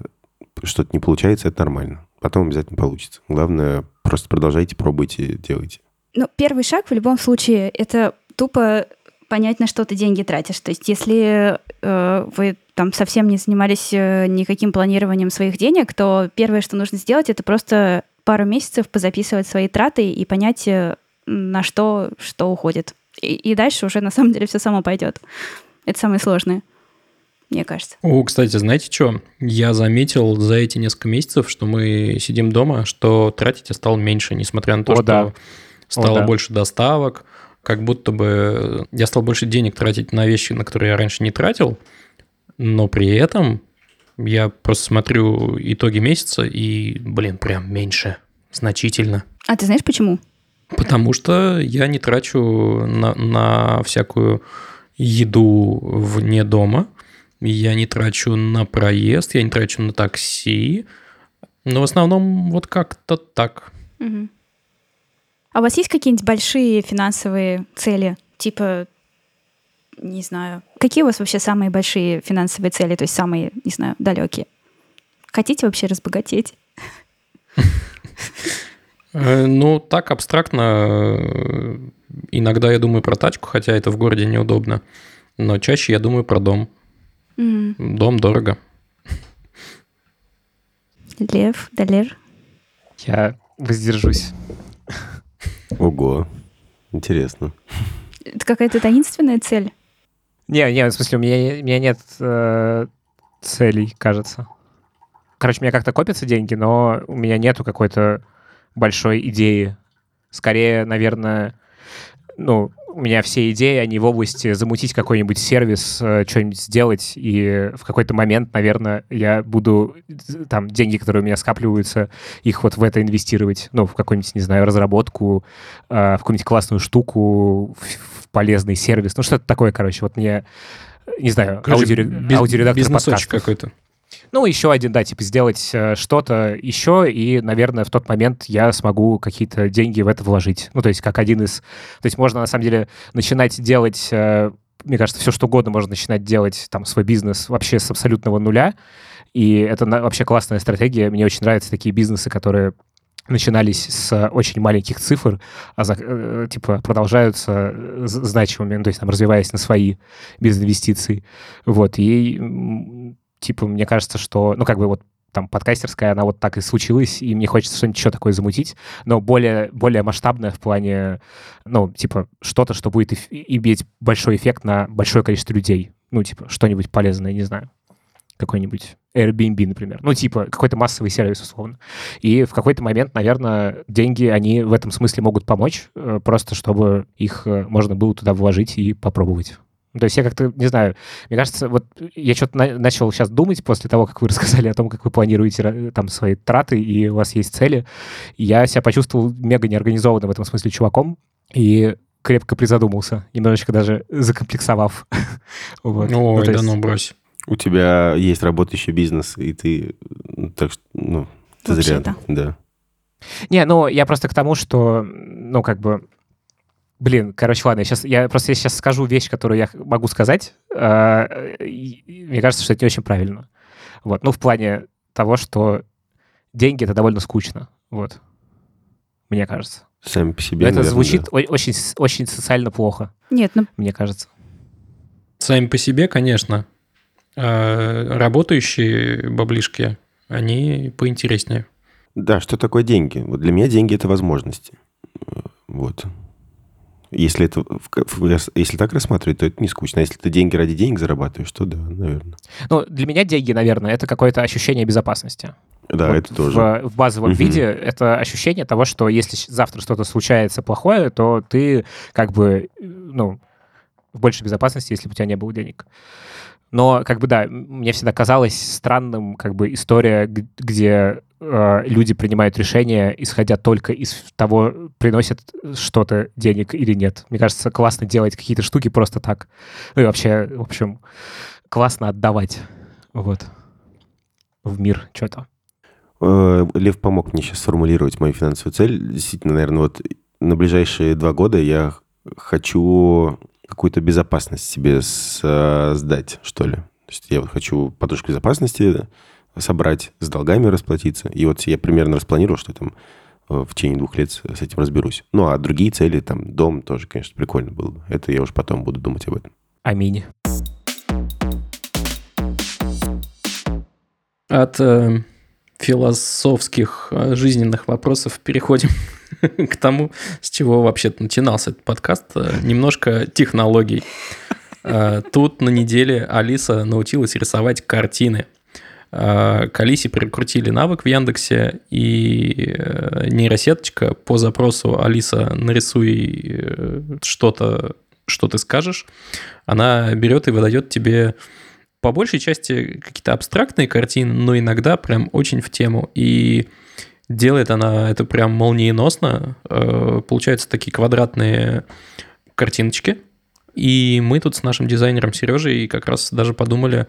[SPEAKER 1] что-то не получается, это нормально. Потом обязательно получится. Главное, просто продолжайте, пробуйте, делайте.
[SPEAKER 4] Ну, первый шаг в любом случае это тупо понять, на что ты деньги тратишь. То есть, если э, вы там совсем не занимались э, никаким планированием своих денег, то первое, что нужно сделать, это просто пару месяцев позаписывать свои траты и понять, э, на что что уходит. И, и дальше уже на самом деле все само пойдет. Это самое сложное, мне кажется.
[SPEAKER 5] О, кстати, знаете что? Я заметил за эти несколько месяцев, что мы сидим дома, что тратить я стал меньше, несмотря на то,
[SPEAKER 2] О,
[SPEAKER 5] что
[SPEAKER 2] да.
[SPEAKER 5] стало
[SPEAKER 2] О, да.
[SPEAKER 5] больше доставок, как будто бы я стал больше денег тратить на вещи, на которые я раньше не тратил, но при этом я просто смотрю итоги месяца и, блин, прям меньше, значительно.
[SPEAKER 4] А ты знаешь почему?
[SPEAKER 5] Потому что я не трачу на, на всякую еду вне дома, я не трачу на проезд, я не трачу на такси, но в основном вот как-то так.
[SPEAKER 4] Мгм. А у вас есть какие-нибудь большие финансовые цели? Типа, не знаю. Какие у вас вообще самые большие финансовые цели, то есть самые, не знаю, далекие? Хотите вообще разбогатеть?
[SPEAKER 5] Э, Ну, так абстрактно. э, Иногда я думаю про тачку, хотя это в городе неудобно. Но чаще я думаю про дом.
[SPEAKER 4] Мгм.
[SPEAKER 5] Дом дорого.
[SPEAKER 4] Лев, Далер.
[SPEAKER 2] Я воздержусь.
[SPEAKER 1] Ого, интересно.
[SPEAKER 4] Это какая-то таинственная цель?
[SPEAKER 2] Не, не, в смысле, у меня, у меня нет э, целей, кажется. Короче, у меня как-то копятся деньги, но у меня нету какой-то большой идеи. Скорее, наверное, ну, у меня все идеи, они в области замутить какой-нибудь сервис, э, что-нибудь сделать, и в какой-то момент, наверное, я буду э, там деньги, которые у меня скапливаются, их вот в это инвестировать, ну, в какую-нибудь, не знаю, разработку, э, в какую-нибудь классную штуку, в, полезный сервис, ну, что-то такое, короче, вот мне, не знаю,
[SPEAKER 5] Короче,
[SPEAKER 2] аудиоредактор подкастов.
[SPEAKER 5] какой-то.
[SPEAKER 2] Ну, еще один, да, типа сделать э, что-то еще, и, наверное, в тот момент я смогу какие-то деньги в это вложить. Ну, то есть как один из... То есть можно, на самом деле, начинать делать... э, Мне кажется, все что угодно можно начинать делать, там, свой бизнес вообще с абсолютного нуля. И это вообще классная стратегия. Мне очень нравятся такие бизнесы, которые начинались с очень маленьких цифр, а за- э, типа продолжаются значимыми, ну, то есть там развиваясь на свои без инвестиций. Вот, и типа мне кажется, что, ну, как бы вот там подкастерская, она вот так и случилась, и мне хочется что-нибудь еще такое замутить, но более, более масштабное в плане, ну, типа, что-то, что будет иметь большой эффект на большое количество людей. Ну, типа, что-нибудь полезное, не знаю. Какой-нибудь Airbnb, например. Ну, типа, какой-то массовый сервис, условно. И в какой-то момент, наверное, деньги, они в этом смысле могут помочь, э, просто чтобы их э, можно было туда вложить и попробовать. Ну, То есть я как-то, не знаю, мне кажется, вот я что-то на- начал сейчас думать после того, как вы рассказали о том, как вы планируете там свои траты, и у вас есть цели. Я себя почувствовал мега неорганизованным в этом смысле чуваком, и крепко призадумался, немножечко даже закомплексовав. Вот. Ну,
[SPEAKER 5] Ой,
[SPEAKER 2] то
[SPEAKER 5] да
[SPEAKER 2] есть-
[SPEAKER 5] ну брось.
[SPEAKER 1] У тебя есть работающий бизнес, и ты, ну, так что, ну, ты зря, да.
[SPEAKER 2] Не, ну, я просто к тому, что, ну, как бы, блин, короче, ладно, я сейчас, я просто сейчас скажу вещь, которую я могу сказать. э, и- и мне кажется, что это не очень правильно. Вот, ну, в плане того, что деньги — это довольно скучно, вот, мне кажется.
[SPEAKER 1] Сами по себе,
[SPEAKER 2] Но это
[SPEAKER 1] наверное,
[SPEAKER 2] звучит
[SPEAKER 1] да.
[SPEAKER 2] очень, очень социально плохо,
[SPEAKER 4] Нет, ну
[SPEAKER 2] мне кажется.
[SPEAKER 5] Сами по себе, конечно. А работающие баблишки, они поинтереснее.
[SPEAKER 1] Да, что такое деньги? Вот для меня деньги – это возможности. Э, Вот. Если, это, в- в- если так рассматривать, то это не скучно. А если ты деньги ради денег зарабатываешь, то да, наверное.
[SPEAKER 2] Ну, для меня деньги, наверное, это какое-то ощущение безопасности.
[SPEAKER 1] Да,
[SPEAKER 2] вот
[SPEAKER 1] это тоже.
[SPEAKER 2] В, в базовом
[SPEAKER 1] Мгм.
[SPEAKER 2] виде это ощущение того, что если завтра что-то случается плохое, то ты как бы, ну, в большей безопасности, если бы у тебя не было денег. Но, как бы, да, мне всегда казалось странным, как бы, история, где люди принимают решения, исходя только из того, приносят что-то денег или нет. Мне кажется, классно делать какие-то штуки просто так. Ну и вообще, в общем, классно отдавать. Вот. В мир что-то.
[SPEAKER 1] Э, Лев помог мне сейчас сформулировать мою финансовую цель. Действительно, наверное, вот на ближайшие два года я хочу какую-то безопасность себе создать, что ли. То есть я вот хочу подушку безопасности собрать, с долгами расплатиться. И вот я примерно распланировал, что там э, в течение двух лет с этим разберусь. Ну, а другие цели, там, дом тоже, конечно, прикольно было бы. Это я уже потом буду думать об этом.
[SPEAKER 2] Аминь.
[SPEAKER 5] От э, философских э, жизненных вопросов переходим к тому, с чего вообще-то начинался этот подкаст. Э, Немножко технологий. Э, Тут на неделе Алиса научилась рисовать картины. Э, К Алисе прикрутили навык в Яндексе, и э, нейросеточка по запросу «Алиса, нарисуй э, что-то, что ты скажешь», она берет и выдает тебе по большей части какие-то абстрактные картины, но иногда прям очень в тему. И делает она это прям молниеносно. Получаются такие квадратные картиночки. И мы тут с нашим дизайнером Сережей как раз даже подумали,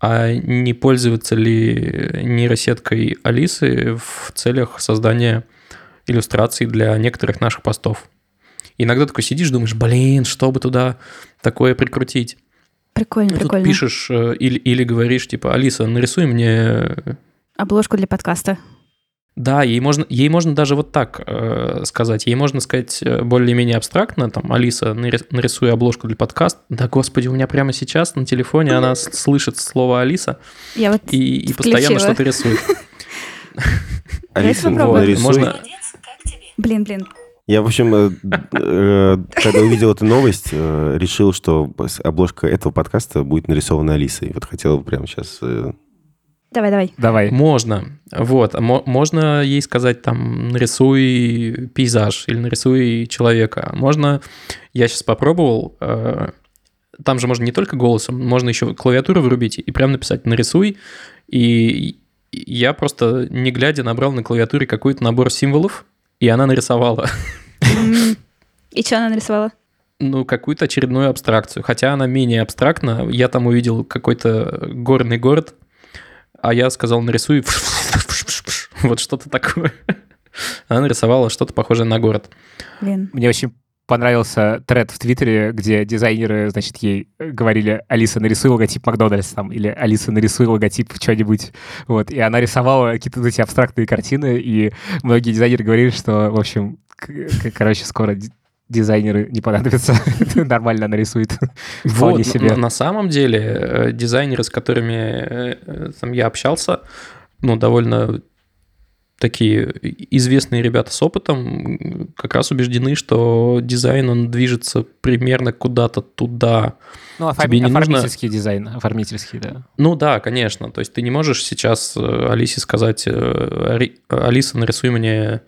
[SPEAKER 5] а не пользоваться ли нейросеткой Алисы в целях создания иллюстраций для некоторых наших постов. Иногда такой сидишь, думаешь, блин, что бы туда такое прикрутить.
[SPEAKER 4] Прикольно,
[SPEAKER 5] Тут
[SPEAKER 4] прикольно.
[SPEAKER 5] пишешь э, или, или говоришь, типа, Алиса, нарисуй мне...
[SPEAKER 4] Обложку для подкаста.
[SPEAKER 5] Да, ей можно, ей можно даже вот так э, сказать. Ей можно сказать э, более-менее абстрактно, там, Алиса, нари- нарисуй обложку для подкаста. Да, господи, у меня прямо сейчас на телефоне она слышит слово Алиса
[SPEAKER 4] Я вот
[SPEAKER 5] и, и постоянно что-то рисует.
[SPEAKER 1] Алиса.
[SPEAKER 5] Можно-?
[SPEAKER 4] Блин, блин.
[SPEAKER 1] Я, в общем, э, э, когда увидел эту новость, решил, что обложка этого подкаста будет нарисована Алисой. Вот хотел прямо сейчас...
[SPEAKER 4] Давай, давай.
[SPEAKER 2] Давай.
[SPEAKER 5] Можно. Вот. а мо- Можно ей сказать, там, нарисуй пейзаж или нарисуй человека. Можно... Я сейчас попробовал. э, Там же можно не только голосом, можно еще клавиатуру врубить и прям написать «нарисуй». И я просто, не глядя, набрал на клавиатуре какой-то набор символов, и она нарисовала,
[SPEAKER 4] И что она нарисовала?
[SPEAKER 5] ну, какую-то очередную абстракцию. Хотя она менее абстрактна. Я там увидел какой-то горный город, а я сказал «нарисуй вот что-то такое». Она нарисовала что-то похожее на город.
[SPEAKER 4] Блин.
[SPEAKER 2] Мне очень понравился тред в Твиттере, где дизайнеры, значит, ей говорили, Алиса, нарисуй логотип Макдональдс там, или Алиса, нарисуй логотип что-нибудь. Вот, и она рисовала какие-то эти абстрактные картины, и многие дизайнеры говорили, что, в общем, короче, скоро дизайнеры не понадобятся, нормально нарисует.
[SPEAKER 5] Вот,
[SPEAKER 2] себе.
[SPEAKER 5] на, на самом деле, э, дизайнеры, с которыми э, там, я общался, ну, довольно такие известные ребята с опытом, как раз убеждены, что дизайн, он движется примерно куда-то туда.
[SPEAKER 2] Ну, оформи-
[SPEAKER 5] Тебе не нужно-
[SPEAKER 2] оформительский дизайн, оформительский, да.
[SPEAKER 5] Ну да, конечно. То есть ты не можешь сейчас э, Алисе сказать, э, «Ари- Алиса, нарисуй мне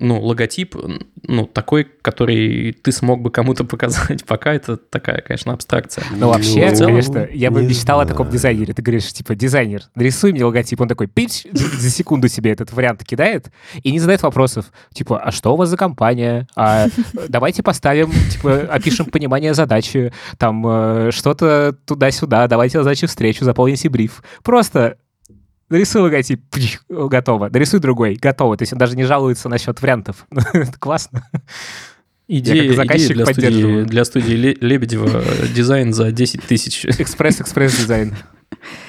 [SPEAKER 5] ну, логотип, ну, такой, который ты смог бы кому-то показать. Пока это такая, конечно, абстракция.
[SPEAKER 2] Ну, вообще,
[SPEAKER 5] целом,
[SPEAKER 2] конечно, я бы мечтал о таком
[SPEAKER 1] знаю.
[SPEAKER 2] дизайнере. Ты говоришь, типа, дизайнер, нарисуй мне логотип. Он такой, пич, за секунду себе этот вариант кидает и не задает вопросов. Типа, а что у вас за компания? А давайте поставим, типа, опишем понимание задачи. Там э, что-то туда-сюда. Давайте задачу встречу, заполните бриф. Просто нарисуй логотип, пчих, готово. Нарисуй другой, готово. То есть он даже не жалуется насчет вариантов. Это классно.
[SPEAKER 5] Идея,
[SPEAKER 2] как заказчик
[SPEAKER 5] идея для, студии, для студии Ле- Лебедева дизайн за 10 тысяч.
[SPEAKER 2] Экспресс-экспресс-дизайн.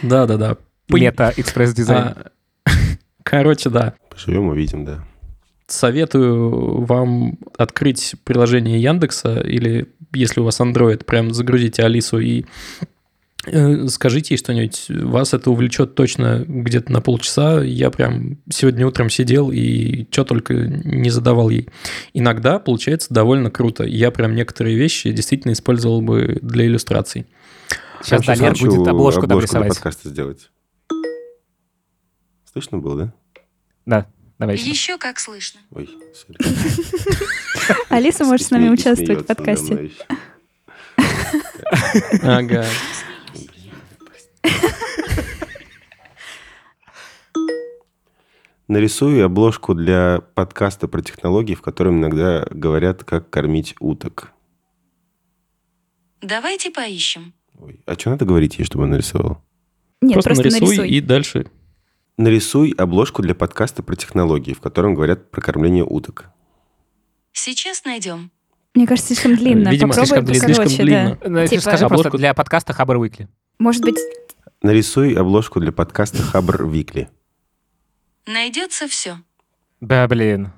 [SPEAKER 5] Да-да-да. Пынь.
[SPEAKER 2] Мета-экспресс-дизайн.
[SPEAKER 5] А, Короче, да.
[SPEAKER 1] Поживем, увидим, да.
[SPEAKER 5] Советую вам открыть приложение Яндекса или, если у вас Android, прям загрузите Алису и э, скажите ей что-нибудь. Вас это увлечет точно где-то на полчаса. Я прям сегодня утром сидел и что только не задавал ей. Иногда получается довольно круто. Я прям некоторые вещи действительно использовал бы для иллюстраций.
[SPEAKER 2] Сейчас
[SPEAKER 1] Я
[SPEAKER 2] Далер будет обложку нам
[SPEAKER 1] для
[SPEAKER 2] рисовать.
[SPEAKER 1] подкаста сделать. Слышно было, да?
[SPEAKER 2] Да, давайте.
[SPEAKER 3] Еще как слышно.
[SPEAKER 1] Ой, сори.
[SPEAKER 4] Алиса может с нами участвовать в подкасте.
[SPEAKER 5] Ага.
[SPEAKER 1] Нарисую обложку для подкаста про технологии, в котором иногда говорят, как кормить уток.
[SPEAKER 3] Давайте поищем.
[SPEAKER 1] Ой, а что надо говорить ей, чтобы он нарисовал?
[SPEAKER 4] Нет,
[SPEAKER 5] просто,
[SPEAKER 4] просто,
[SPEAKER 5] нарисуй,
[SPEAKER 4] нарисуй.
[SPEAKER 5] и дальше.
[SPEAKER 1] Нарисуй обложку для подкаста про технологии, в котором говорят про кормление уток.
[SPEAKER 3] Сейчас найдем.
[SPEAKER 4] Мне кажется, слишком длинно.
[SPEAKER 5] Видимо,
[SPEAKER 4] Попробуй
[SPEAKER 5] слишком длинно. Слишком длинно.
[SPEAKER 4] да. Типа-
[SPEAKER 2] Скажи просто
[SPEAKER 5] Обложку-
[SPEAKER 2] для подкаста Хабр Weekly.
[SPEAKER 4] Может быть,
[SPEAKER 1] Нарисуй обложку для подкаста Хабр Викли.
[SPEAKER 3] Найдется все.
[SPEAKER 2] Да, блин.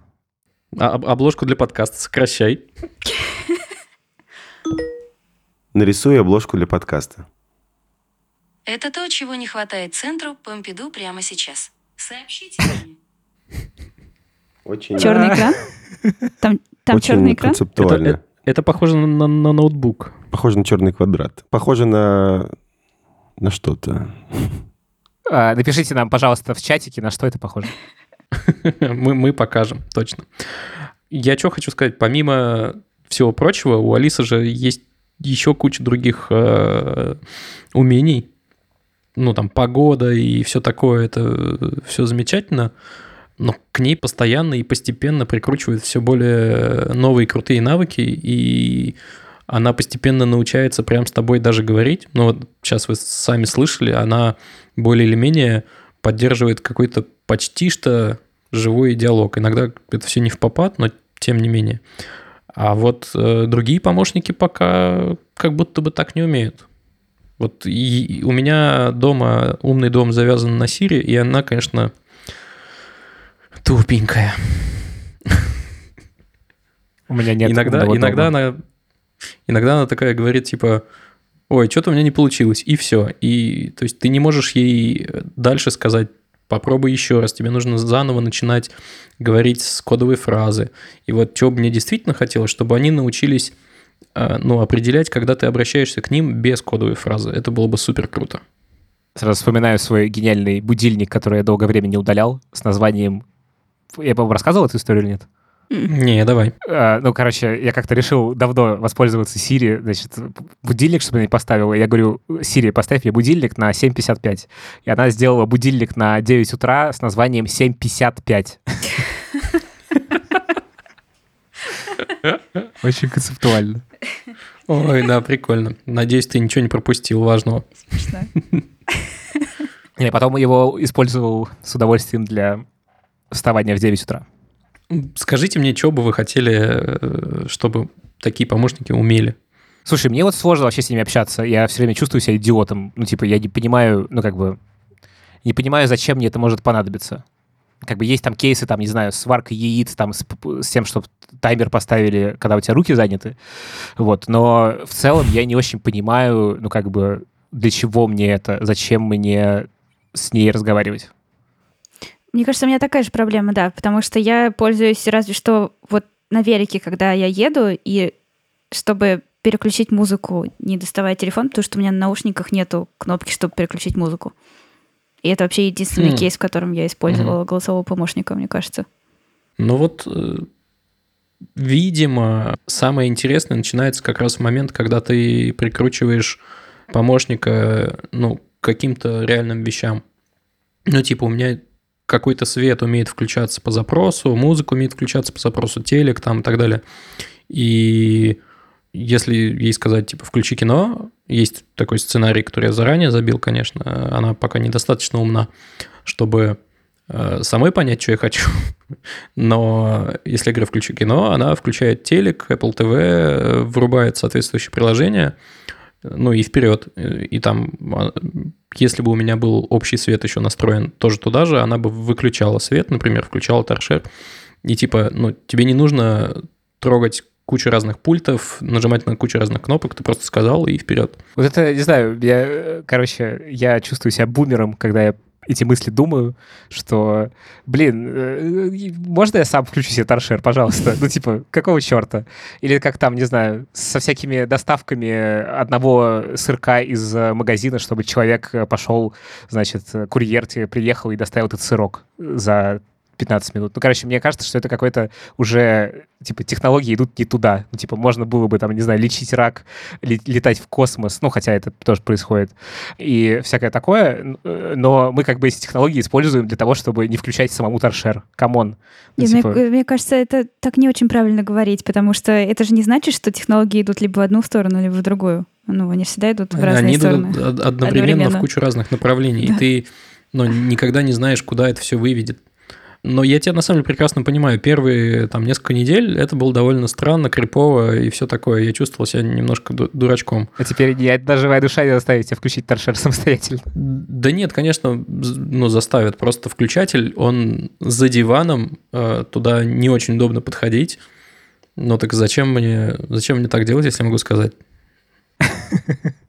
[SPEAKER 5] А, об- обложку для подкаста сокращай.
[SPEAKER 1] Нарисуй обложку для подкаста.
[SPEAKER 3] Это то, чего не хватает центру Помпиду прямо сейчас. Сообщите мне.
[SPEAKER 1] Очень,
[SPEAKER 4] черный экран? Там, там
[SPEAKER 1] очень
[SPEAKER 4] черный экран?
[SPEAKER 1] концептуально.
[SPEAKER 5] Это, это похоже на, на- на ноутбук.
[SPEAKER 1] Похоже на черный квадрат. Похоже на... на что-то.
[SPEAKER 2] А, Напишите нам, пожалуйста, в чатике, на что это похоже.
[SPEAKER 5] мы, мы покажем, точно. Я что хочу сказать, помимо всего прочего, у Алисы же есть еще куча других э, умений. Ну, там, погода и все такое, это все замечательно. Но к ней постоянно и постепенно прикручивают все более новые крутые навыки, и она постепенно научается прям с тобой даже говорить. Ну, вот сейчас вы сами слышали, она более или менее поддерживает какой-то почти что живой диалог. Иногда это все не в попад, но тем не менее. А вот э, другие помощники пока как будто бы так не умеют. Вот и, и у меня дома умный дом завязан на Сири, и она, конечно, тупенькая.
[SPEAKER 2] У меня нет
[SPEAKER 5] иногда, иногда
[SPEAKER 2] дома.
[SPEAKER 5] она, иногда она такая говорит типа, ой, что-то у меня не получилось, и все. И то есть ты не можешь ей дальше сказать, попробуй еще раз, тебе нужно заново начинать говорить с кодовой фразы. И вот что бы мне действительно хотелось, чтобы они научились э, ну, определять, когда ты обращаешься к ним без кодовой фразы. Это было бы супер круто.
[SPEAKER 2] Сразу вспоминаю свой гениальный будильник, который я долгое время не удалял, с названием... Я, по-моему, рассказывал эту историю или нет?
[SPEAKER 5] Не, давай.
[SPEAKER 2] А, ну, короче, я как-то решил давно воспользоваться Siri, значит, будильник, чтобы мне поставила. Я говорю, Siri, поставь мне будильник на 7.55. И она сделала будильник на 9 утра с названием 7.55. Очень концептуально.
[SPEAKER 5] Ой, да, прикольно. Надеюсь, ты ничего не пропустил важного.
[SPEAKER 4] Смешно.
[SPEAKER 2] Я потом его использовал с удовольствием для вставания в 9 утра.
[SPEAKER 5] Скажите мне, что бы вы хотели, э, чтобы такие помощники умели?
[SPEAKER 2] Слушай, мне вот сложно вообще с ними общаться. Я все время чувствую себя идиотом. Ну, типа, я не понимаю, ну, как бы, не понимаю, зачем мне это может понадобиться. Как бы есть там кейсы, там, не знаю, с варкой яиц, там, с, с тем, чтобы таймер поставили, когда у тебя руки заняты. Вот. Но в целом я не очень понимаю, ну, как бы, для чего мне это, зачем мне с ней разговаривать.
[SPEAKER 4] Мне кажется, у меня такая же проблема, да, потому что я пользуюсь разве что вот на велике, когда я еду, и чтобы переключить музыку, не доставая телефон, потому что у меня на наушниках нету кнопки, чтобы переключить музыку. И это вообще единственный
[SPEAKER 5] М.
[SPEAKER 4] кейс, в котором я использовала голосового помощника, мне кажется.
[SPEAKER 5] Ну вот, э, видимо, самое интересное начинается как раз в момент, когда ты прикручиваешь помощника, ну, к каким-то реальным вещам. Ну, типа, у меня какой-то свет умеет включаться по запросу, музыка умеет включаться по запросу, телек там и так далее. И если ей сказать, типа, включи кино, есть такой сценарий, который я заранее забил, конечно, она пока недостаточно умна, чтобы э, самой понять, что я хочу. Но если я говорю «включи кино», она включает телек, Apple TV, э, врубает соответствующее приложение, ну и вперед. И там, а, если бы у меня был общий свет еще настроен тоже туда же, она бы выключала свет, например, включала торшер. И типа, ну, тебе не нужно трогать кучу разных пультов, нажимать на кучу разных кнопок, ты просто сказал и вперед.
[SPEAKER 2] Вот это, не знаю, я, э, короче, я чувствую себя бумером, когда я эти мысли думаю, что, блин, э, можно я сам включу себе торшер, пожалуйста? Ну, типа, какого черта? Или как там, не знаю, со всякими доставками одного сырка из э, магазина, чтобы человек пошел, значит, курьер тебе приехал и доставил этот сырок за 15 минут. Ну, короче, мне кажется, что это какой-то уже, типа, технологии идут не туда. Ну, типа, можно было бы, там, не знаю, лечить рак, летать в космос, ну, хотя это тоже происходит, и всякое такое, но мы как бы эти технологии используем для того, чтобы не включать самому торшер. Come on.
[SPEAKER 4] Ну, типа... мне, мне кажется, это так не очень правильно говорить, потому что это же не значит, что технологии идут либо в одну сторону, либо в другую. Ну, они всегда идут в разные
[SPEAKER 5] они
[SPEAKER 4] стороны.
[SPEAKER 5] Они идут одновременно, одновременно в кучу разных направлений, да. и ты ну, никогда не знаешь, куда это все выведет. Но я тебя на самом деле прекрасно понимаю. Первые там несколько недель это было довольно странно, крипово и все такое. Я чувствовал себя немножко дурачком.
[SPEAKER 2] А теперь я даже живая душа не заставит тебя включить торшер самостоятельно.
[SPEAKER 5] Да нет, конечно, ну, заставят. Просто включатель, он за диваном, э, туда не очень удобно подходить. Ну так зачем мне, зачем мне так делать, если я могу сказать?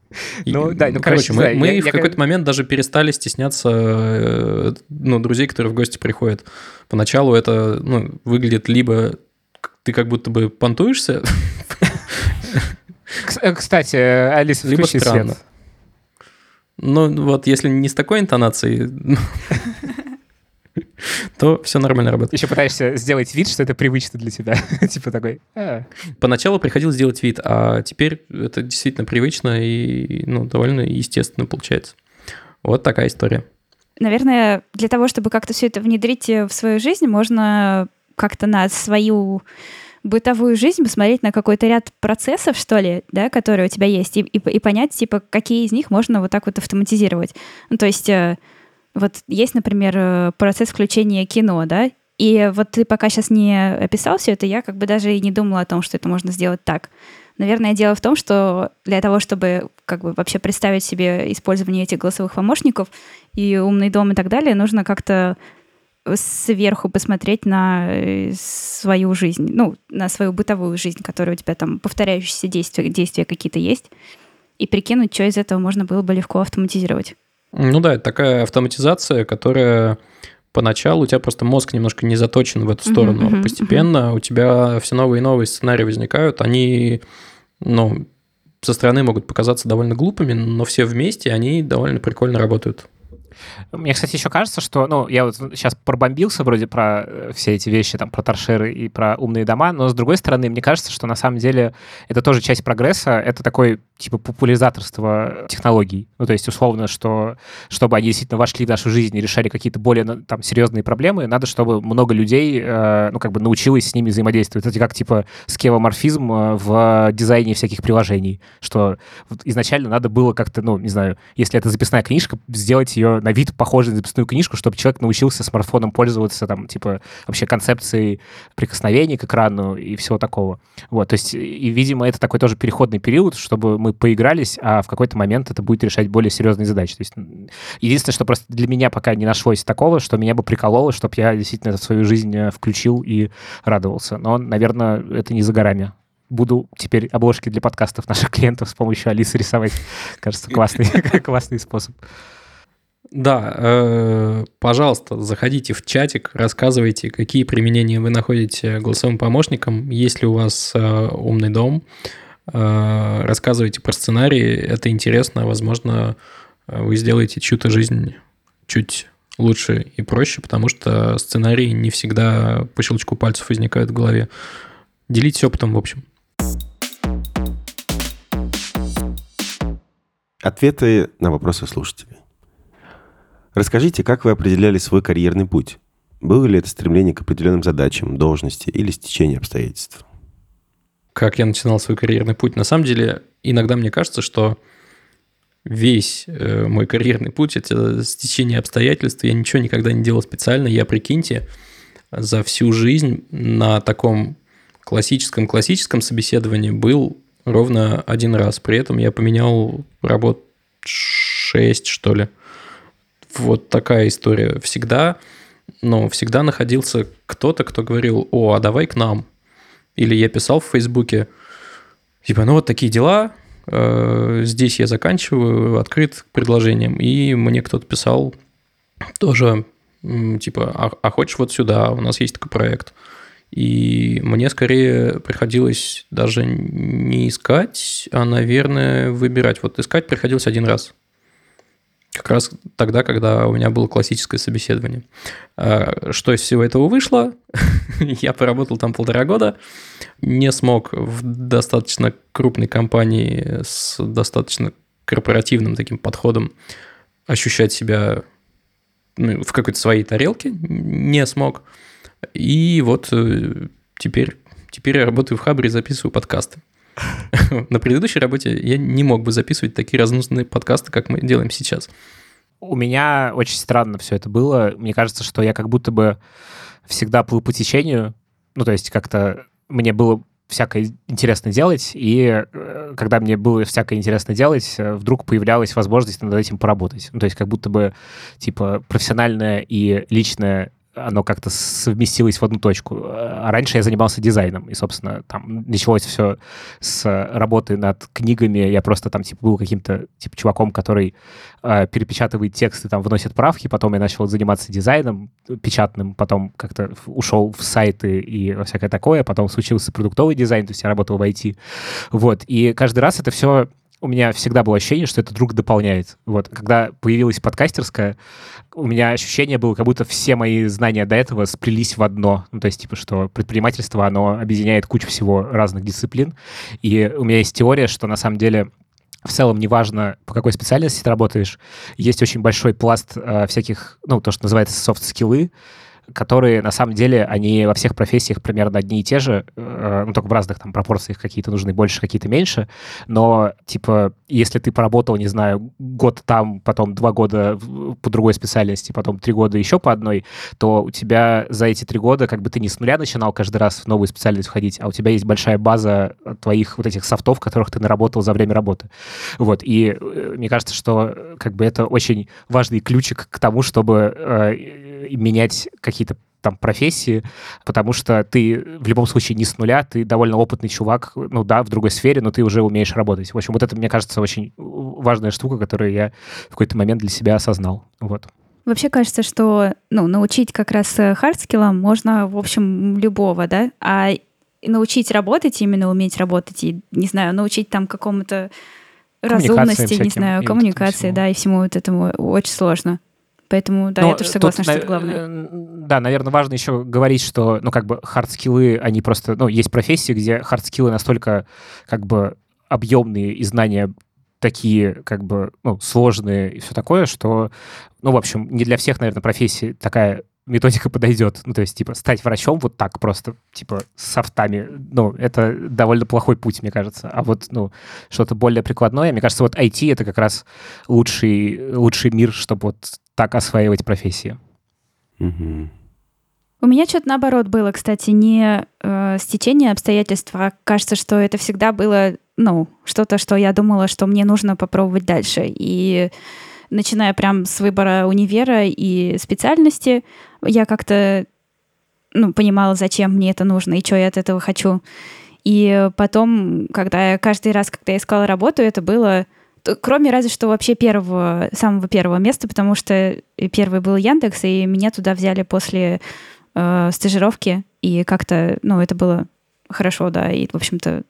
[SPEAKER 5] Ну, да, ну, короче, мы, мы в какой-то момент даже перестали стесняться э, ну, друзей, которые в гости приходят. Поначалу это ну, выглядит либо ты как будто бы понтуешься.
[SPEAKER 2] Э, кстати, Алиса, либо странно.
[SPEAKER 5] Ну, вот если не с такой интонацией, то все нормально работает.
[SPEAKER 2] Еще пытаешься сделать вид, что это привычно для тебя. типа такой.
[SPEAKER 5] А. Поначалу приходилось делать вид, а теперь это действительно привычно и ну, довольно естественно получается. Вот такая история.
[SPEAKER 4] Наверное, для того, чтобы как-то все это внедрить в свою жизнь, можно как-то на свою бытовую жизнь посмотреть на какой-то ряд процессов, что ли, да, которые у тебя есть, и, и, и понять, типа, какие из них можно вот так вот автоматизировать. Ну, то есть э, вот есть, например, э, процесс включения кино, да, и вот ты пока сейчас не описал все это, я как бы даже и не думала о том, что это можно сделать так. Наверное, дело в том, что для того, чтобы как бы вообще представить себе использование этих голосовых помощников и умный дом и так далее, нужно как-то сверху посмотреть на э, свою жизнь, ну, на свою бытовую жизнь, которая у тебя там повторяющиеся действия, действия какие-то есть, и прикинуть, что из этого можно было бы легко автоматизировать.
[SPEAKER 5] Ну да, это такая автоматизация, которая поначалу у тебя просто мозг немножко не заточен в эту сторону. Uh-huh, uh-huh, Постепенно uh-huh. у тебя все новые и новые сценарии возникают. Они, ну, со стороны могут показаться довольно глупыми, но все вместе они довольно прикольно работают.
[SPEAKER 2] Мне, кстати, еще кажется, что, ну, я вот сейчас пробомбился вроде про э, все эти вещи, там, про торшеры и про умные дома, но, с другой стороны, мне кажется, что на самом деле это тоже часть прогресса, это такой, типа, популяризаторство технологий. Ну, то есть, условно, что чтобы они действительно вошли в нашу жизнь и решали какие-то более, там, серьезные проблемы, надо, чтобы много людей, э, ну, как бы научилось с ними взаимодействовать. Это как, типа, скевоморфизм э, в дизайне всяких приложений, что изначально надо было как-то, ну, не знаю, если это записная книжка, сделать ее на вид похожий на записную книжку, чтобы человек научился смартфоном пользоваться, там, типа, вообще концепцией прикосновений к экрану и всего такого. Вот, то есть, и, видимо, это такой тоже переходный период, чтобы мы поигрались, а в какой-то момент это будет решать более серьезные задачи. То есть, единственное, что просто для меня пока не нашлось такого, что меня бы прикололо, чтобы я действительно в свою жизнь э, включил и радовался. Но, наверное, это не за горами буду теперь обложки для подкастов наших клиентов с помощью Алисы рисовать. Кажется, классный, классный способ.
[SPEAKER 5] Да, э, пожалуйста, заходите в чатик, рассказывайте, какие применения вы находите голосовым помощником, есть ли у вас э, умный дом, рассказывайте про сценарии, это интересно, возможно, вы сделаете чью-то жизнь чуть лучше и проще, потому что сценарии не всегда по щелчку пальцев возникают в голове. Делитесь опытом, в общем.
[SPEAKER 1] Ответы на вопросы слушателей. Расскажите, как вы определяли свой карьерный путь? Было ли это стремление к определенным задачам, должности или стечение обстоятельств?
[SPEAKER 5] Как я начинал свой карьерный путь? На самом деле, иногда мне кажется, что весь э, мой карьерный путь – это стечение обстоятельств. Я ничего никогда не делал специально. Я, прикиньте, за всю жизнь на таком классическом-классическом собеседовании был ровно один раз. При этом я поменял работ 6, что ли. Вот такая история. Всегда, ну, всегда находился кто-то, кто говорил, о, а давай к нам. Или я писал в Фейсбуке, типа, ну вот такие дела, э, здесь я заканчиваю, открыт к предложениям. И мне кто-то писал, тоже типа, а, а хочешь вот сюда, у нас есть такой проект. И мне скорее приходилось даже не искать, а, наверное, выбирать. Вот искать приходилось один раз. Как раз тогда, когда у меня было классическое собеседование. А, что из всего этого вышло? Я поработал там полтора года, не смог в достаточно крупной компании с достаточно корпоративным таким подходом ощущать себя ну, в какой-то своей тарелке, не смог. И вот э, теперь, теперь я работаю в Хабре и записываю подкасты. На предыдущей работе я не мог бы записывать такие разнузданные подкасты, как мы делаем сейчас.
[SPEAKER 2] У меня очень странно все это было. Мне кажется, что я как будто бы всегда плыл по течению. Ну, то есть как-то мне было всякое интересно делать, и э, когда мне было всякое интересно делать, э, вдруг появлялась возможность над этим поработать. Ну, то есть как будто бы, типа, профессиональное и личное оно как-то совместилось в одну точку. А раньше я занимался дизайном, и, собственно, там началось все с работы над книгами. Я просто там, типа, был каким-то, типа, чуваком, который э, перепечатывает тексты, там, вносит правки. Потом я начал заниматься дизайном печатным, потом как-то ушел в сайты и всякое такое. Потом случился продуктовый дизайн, то есть я работал в IT. Вот, и каждый раз это все у меня всегда было ощущение, что это друг дополняет. Вот, когда появилась подкастерская, у меня ощущение было, как будто все мои знания до этого сплелись в одно. Ну, то есть, типа, что предпринимательство, оно объединяет кучу всего разных дисциплин. И у меня есть теория, что на самом деле в целом неважно, по какой специальности ты работаешь, есть очень большой пласт э, всяких, ну, то, что называется софт-скиллы, которые, на самом деле, они во всех профессиях примерно одни и те же, э, ну, только в разных там пропорциях какие-то нужны больше, какие-то меньше, но, типа, если ты поработал, не знаю, год там, потом два года по другой специальности, потом три года еще по одной, то у тебя за эти три года как бы ты не с нуля начинал каждый раз в новую специальность входить, а у тебя есть большая база твоих вот этих софтов, которых ты наработал за время работы. Вот, и э, мне кажется, что как бы это очень важный ключик к тому, чтобы э, менять какие-то там профессии, потому что ты в любом случае не с нуля, ты довольно опытный чувак, ну да, в другой сфере, но ты уже умеешь работать. В общем, вот это, мне кажется, очень важная штука, которую я в какой-то момент для себя осознал. Вот.
[SPEAKER 4] Вообще кажется, что ну, научить как раз э, хардскиллам можно, в общем, любого, да, а научить работать, именно уметь работать, и, не знаю, научить там какому-то разумности, не знаю, коммуникации, да, и всему вот этому очень сложно. Поэтому, да, Но я тоже согласна, тут, что это главное. Э,
[SPEAKER 2] да, наверное, важно еще говорить, что, ну, как бы, хардскиллы, они просто, ну, есть профессии, где хардскиллы настолько, как бы, объемные и знания такие, как бы, ну, сложные и все такое, что, ну, в общем, не для всех, наверное, профессий такая методика подойдет. Ну, то есть, типа, стать врачом вот так просто, типа, с софтами, ну, это довольно плохой путь, мне кажется. А вот, ну, что-то более прикладное, мне кажется, вот IT — это как раз лучший, лучший мир, чтобы вот так осваивать профессии.
[SPEAKER 4] Угу. У меня что-то наоборот было, кстати, не э, стечение обстоятельств, а кажется, что это всегда было, ну, что-то, что я думала, что мне нужно попробовать дальше. И начиная прям с выбора универа и специальности, я как-то ну, понимала, зачем мне это нужно и что я от этого хочу. И потом, когда я каждый раз, когда я искала работу, это было Кроме разве что вообще первого, самого первого места, потому что первый был Яндекс, и меня туда взяли после э, стажировки, и как-то, ну, это было хорошо, да, и, в общем-то,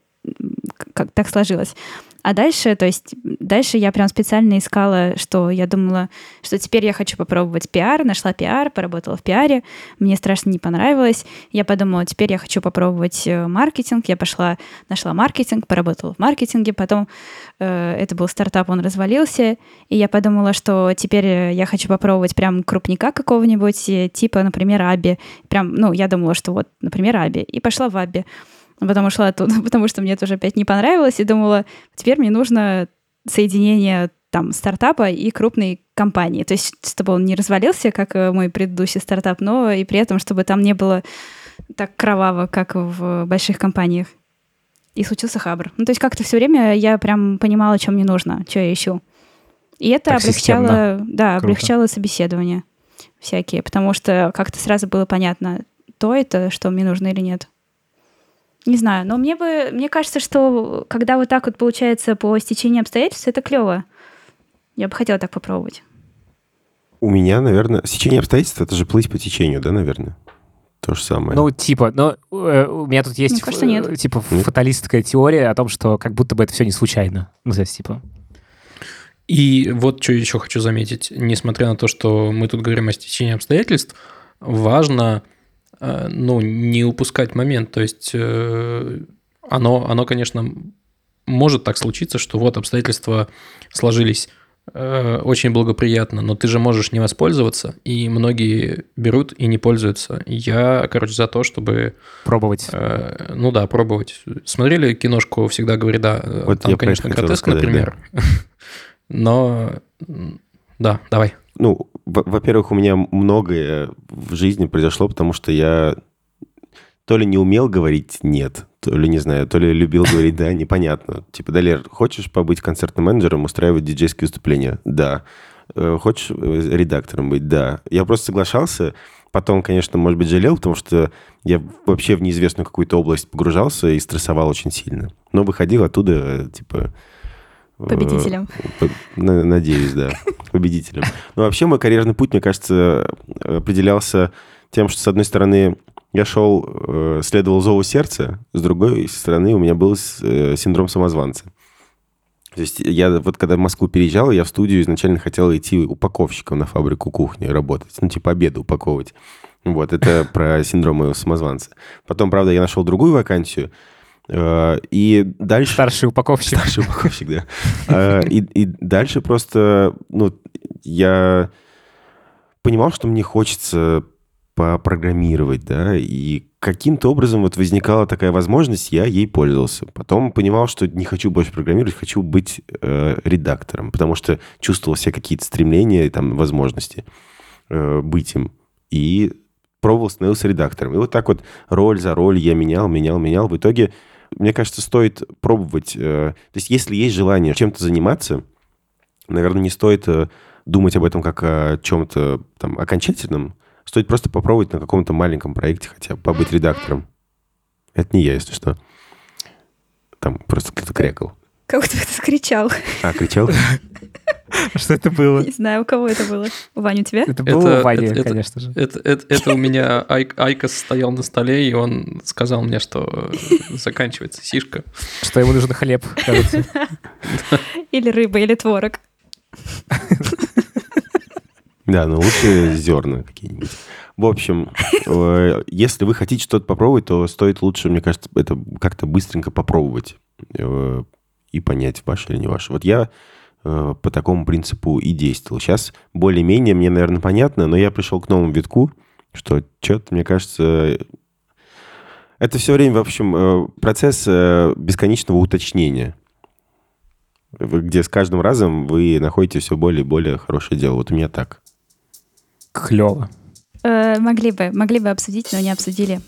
[SPEAKER 4] как так сложилось. А дальше, то есть дальше я прям специально искала, что я думала, что теперь я хочу попробовать пиар, нашла пиар, поработала в пиаре, мне страшно не понравилось. Я подумала, теперь я хочу попробовать э, маркетинг, я пошла, нашла маркетинг, поработала в маркетинге, потом э, это был стартап, он развалился, и я подумала, что теперь э, я хочу попробовать прям крупника какого-нибудь, э, типа, например, Аби. Прям, ну, я думала, что вот, например, Аби. И пошла в Аби. Потом ушла оттуда, потому что мне тоже опять не понравилось, и думала, теперь мне нужно соединение там стартапа и крупной компании. То есть, чтобы он не развалился, как э, мой предыдущий стартап, но и при этом, чтобы там не было так кроваво, как в больших компаниях. И случился хабр. Ну, то есть как-то все время я прям понимала, чем мне нужно, что я ищу. И это так облегчало, системно. да, Круто. облегчало собеседование всякие, потому что как-то сразу было понятно, то это, что мне нужно или нет. Не знаю, но мне бы, мне кажется, что когда вот так вот получается по стечению обстоятельств, это клево. Я бы хотела так попробовать.
[SPEAKER 1] У меня, наверное, сечение обстоятельств — это же плыть по течению, да, наверное? То же самое.
[SPEAKER 2] Ну, типа, но э, у меня тут есть
[SPEAKER 4] Мне кажется, нет.
[SPEAKER 2] э, типа
[SPEAKER 1] Нет?
[SPEAKER 2] фаталистская теория о том, что как будто бы это все не случайно. Ну, то есть, типа,
[SPEAKER 5] И вот что еще хочу заметить. Несмотря на то, что мы тут говорим о стечении обстоятельств, важно ну, не упускать момент. То есть э, оно, оно, конечно, может так случиться, что вот обстоятельства сложились э, очень благоприятно, но ты же можешь не воспользоваться, и многие берут и не пользуются. Я, короче, за то, чтобы,
[SPEAKER 2] пробовать.
[SPEAKER 5] э, ну да, пробовать. Смотрели киношку «Всегда говори да». Э,
[SPEAKER 1] Вот
[SPEAKER 5] Там, конечно, гротеск, например. Но, м, да, давай.
[SPEAKER 1] Ну, во- во-первых, у меня многое в жизни произошло, потому что я то ли не умел говорить «нет», то ли, не знаю, то ли любил говорить «да», непонятно. Типа, Далер, хочешь побыть концертным менеджером, устраивать диджейские выступления? Да. Э, Хочешь э, редактором быть? Да. Я просто соглашался. Потом, конечно, может быть, жалел, потому что я вообще в неизвестную какую-то область погружался и стрессовал очень сильно. Но выходил оттуда, э, типа... э,
[SPEAKER 4] Победителем.
[SPEAKER 1] по- на- Надеюсь, да, победителем. Но вообще мой карьерный путь, мне кажется, определялся тем, что, с одной стороны, я шел, э, следовал зову сердца, с другой стороны, у меня был э, синдром самозванца. То есть я вот когда в Москву переезжал, я в студию изначально хотел идти упаковщиком на фабрику кухни работать, ну, типа обеды упаковывать. Вот, это про синдром моего самозванца. Потом, правда, я нашел другую вакансию, э, и дальше...
[SPEAKER 2] Старший упаковщик.
[SPEAKER 1] Старший упаковщик, да. А, И, и дальше просто, ну, я понимал, что мне хочется попрограммировать, да, и каким-то образом вот возникала такая возможность, я ей пользовался. Потом понимал, что не хочу больше программировать, хочу быть э, редактором, потому что чувствовал все какие-то стремления и там возможности э, быть им. И пробовал, становился редактором. И вот так вот роль за роль я менял, менял, менял. В итоге, мне кажется, стоит пробовать. э, то есть, если есть желание чем-то заниматься, наверное, не стоит э, думать об этом как о чем-то там окончательном. Стоит просто попробовать на каком-то маленьком проекте хотя бы побыть редактором. Это не я, если что. Там просто кто-то крякал.
[SPEAKER 4] Как будто ты скричал.
[SPEAKER 1] А, кричал?
[SPEAKER 2] Что это было?
[SPEAKER 4] Не знаю, у кого это было. Ваня, у тебя?
[SPEAKER 2] Это было у Вани, конечно же.
[SPEAKER 5] Это, у меня Ай- IQOS стоял на столе, и он сказал мне, что заканчивается сишка.
[SPEAKER 2] Что ему нужен хлеб, кажется.
[SPEAKER 4] Или рыба, или творог.
[SPEAKER 1] Да, но лучше зерна какие-нибудь. В общем, э, если вы хотите что-то попробовать, то стоит лучше, мне кажется, это как-то быстренько попробовать э, и понять, ваше или не ваше. Вот я по такому принципу и действовал. Сейчас более-менее мне, наверное, понятно, но я пришел к новому витку, что что-то, мне кажется, это все время, в общем, э, процесс э, бесконечного уточнения, где с каждым разом вы находите все более и более хорошее дело. Вот у меня так.
[SPEAKER 2] Клево.
[SPEAKER 4] Э, могли бы, могли бы обсудить, но не обсудили.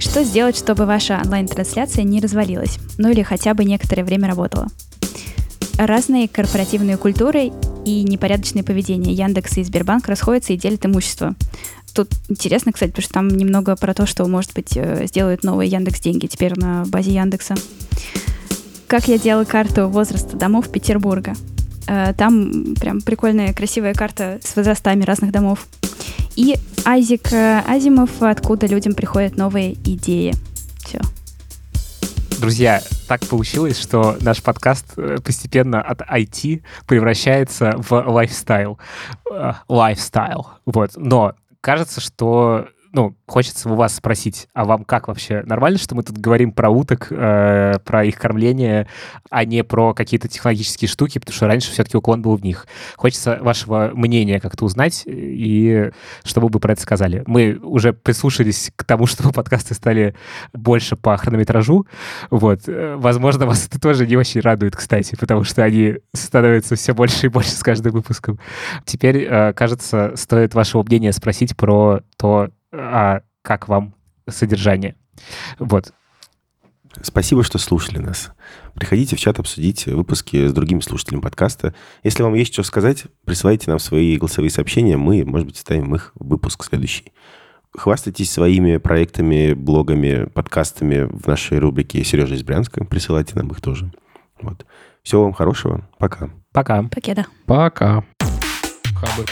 [SPEAKER 4] Что сделать, чтобы ваша онлайн-трансляция не развалилась? Ну или хотя бы некоторое время работала? Разные корпоративные культуры и непорядочное поведение. Яндекс и Сбербанк расходятся и делят имущество. Тут интересно, кстати, потому что там немного про то, что, может быть, э, сделают новые Яндекс деньги теперь на базе Яндекса. Как я делала карту возраста домов Петербурга. Э, Там прям прикольная, красивая карта с возрастами разных домов. И Айзек э, Азимов, откуда людям приходят новые идеи. Все.
[SPEAKER 2] Друзья, так получилось, что наш подкаст э, постепенно от IT превращается в лайфстайл. Э, Лайфстайл. Вот. Но кажется, что ну, хочется у вас спросить, а вам как вообще? Нормально, что мы тут говорим про уток, э, про их кормление, а не про какие-то технологические штуки, потому что раньше все-таки уклон был в них. Хочется вашего мнения как-то узнать, и чтобы вы про это сказали. Мы уже прислушались к тому, чтобы подкасты стали больше по хронометражу, вот. Э, Возможно, вас это тоже не очень радует, кстати, потому что они становятся все больше и больше с каждым выпуском. Теперь, э, кажется, стоит вашего мнения спросить про то, а как вам содержание. Вот.
[SPEAKER 1] Спасибо, что слушали нас. Приходите в чат обсудить выпуски с другими слушателями подкаста. Если вам есть что сказать, присылайте нам свои голосовые сообщения. Мы, может быть, ставим их в выпуск следующий. Хвастайтесь своими проектами, блогами, подкастами в нашей рубрике «Сережа из Брянска». Присылайте нам их тоже. Вот. Всего вам хорошего. Пока.
[SPEAKER 2] Пока.
[SPEAKER 4] Покеда.
[SPEAKER 5] Пока. Хабр.